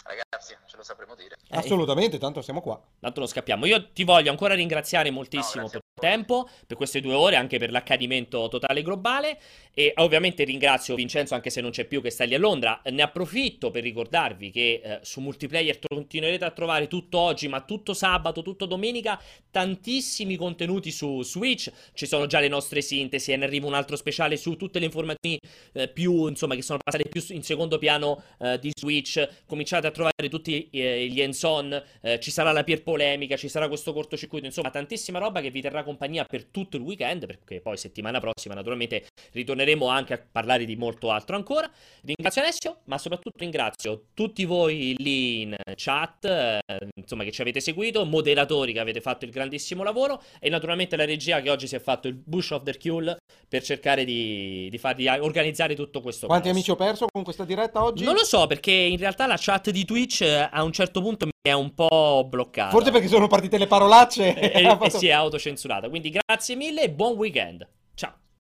Ragazzi, lo sapremo dire. Eh, Assolutamente, tanto siamo qua. Tanto non scappiamo. Io ti voglio ancora ringraziare moltissimo No, per il tempo, per queste due ore, anche per l'accadimento totale globale. E ovviamente ringrazio Vincenzo, anche se non c'è più, che sta lì a Londra. Ne approfitto per ricordarvi che eh, su multiplayer continuerete a trovare tutto oggi, ma tutto sabato, tutto domenica, tantissimi contenuti su Switch. Ci sono già le nostre sintesi, e ne arriva un altro speciale su tutte le informazioni eh, più, insomma, che sono passate più in secondo piano eh, di Switch. Cominciate a trovare tutti eh, gli hands-on, eh, ci sarà la peer polemica, ci sarà questo cortocircuito, insomma, tantissima roba che vi terrà compagnia per tutto il weekend, perché poi settimana prossima naturalmente ritorneremo anche a parlare di molto altro ancora. Ringrazio Alessio, ma soprattutto ringrazio tutti voi lì in chat, eh, insomma, che ci avete seguito, moderatori che avete fatto il grandissimo lavoro e naturalmente la regia che oggi si è fatto il Bush of the Cule per cercare di, di farvi organizzare tutto questo Quanti caos. amici ho perso con questa diretta oggi? Non lo so, perché in realtà la chat di Twitch eh, a un certo punto mi è un po' bloccata. Forse perché sono partite le parolacce. e, e fatto- si è autocensurata. Quindi grazie mille e buon weekend.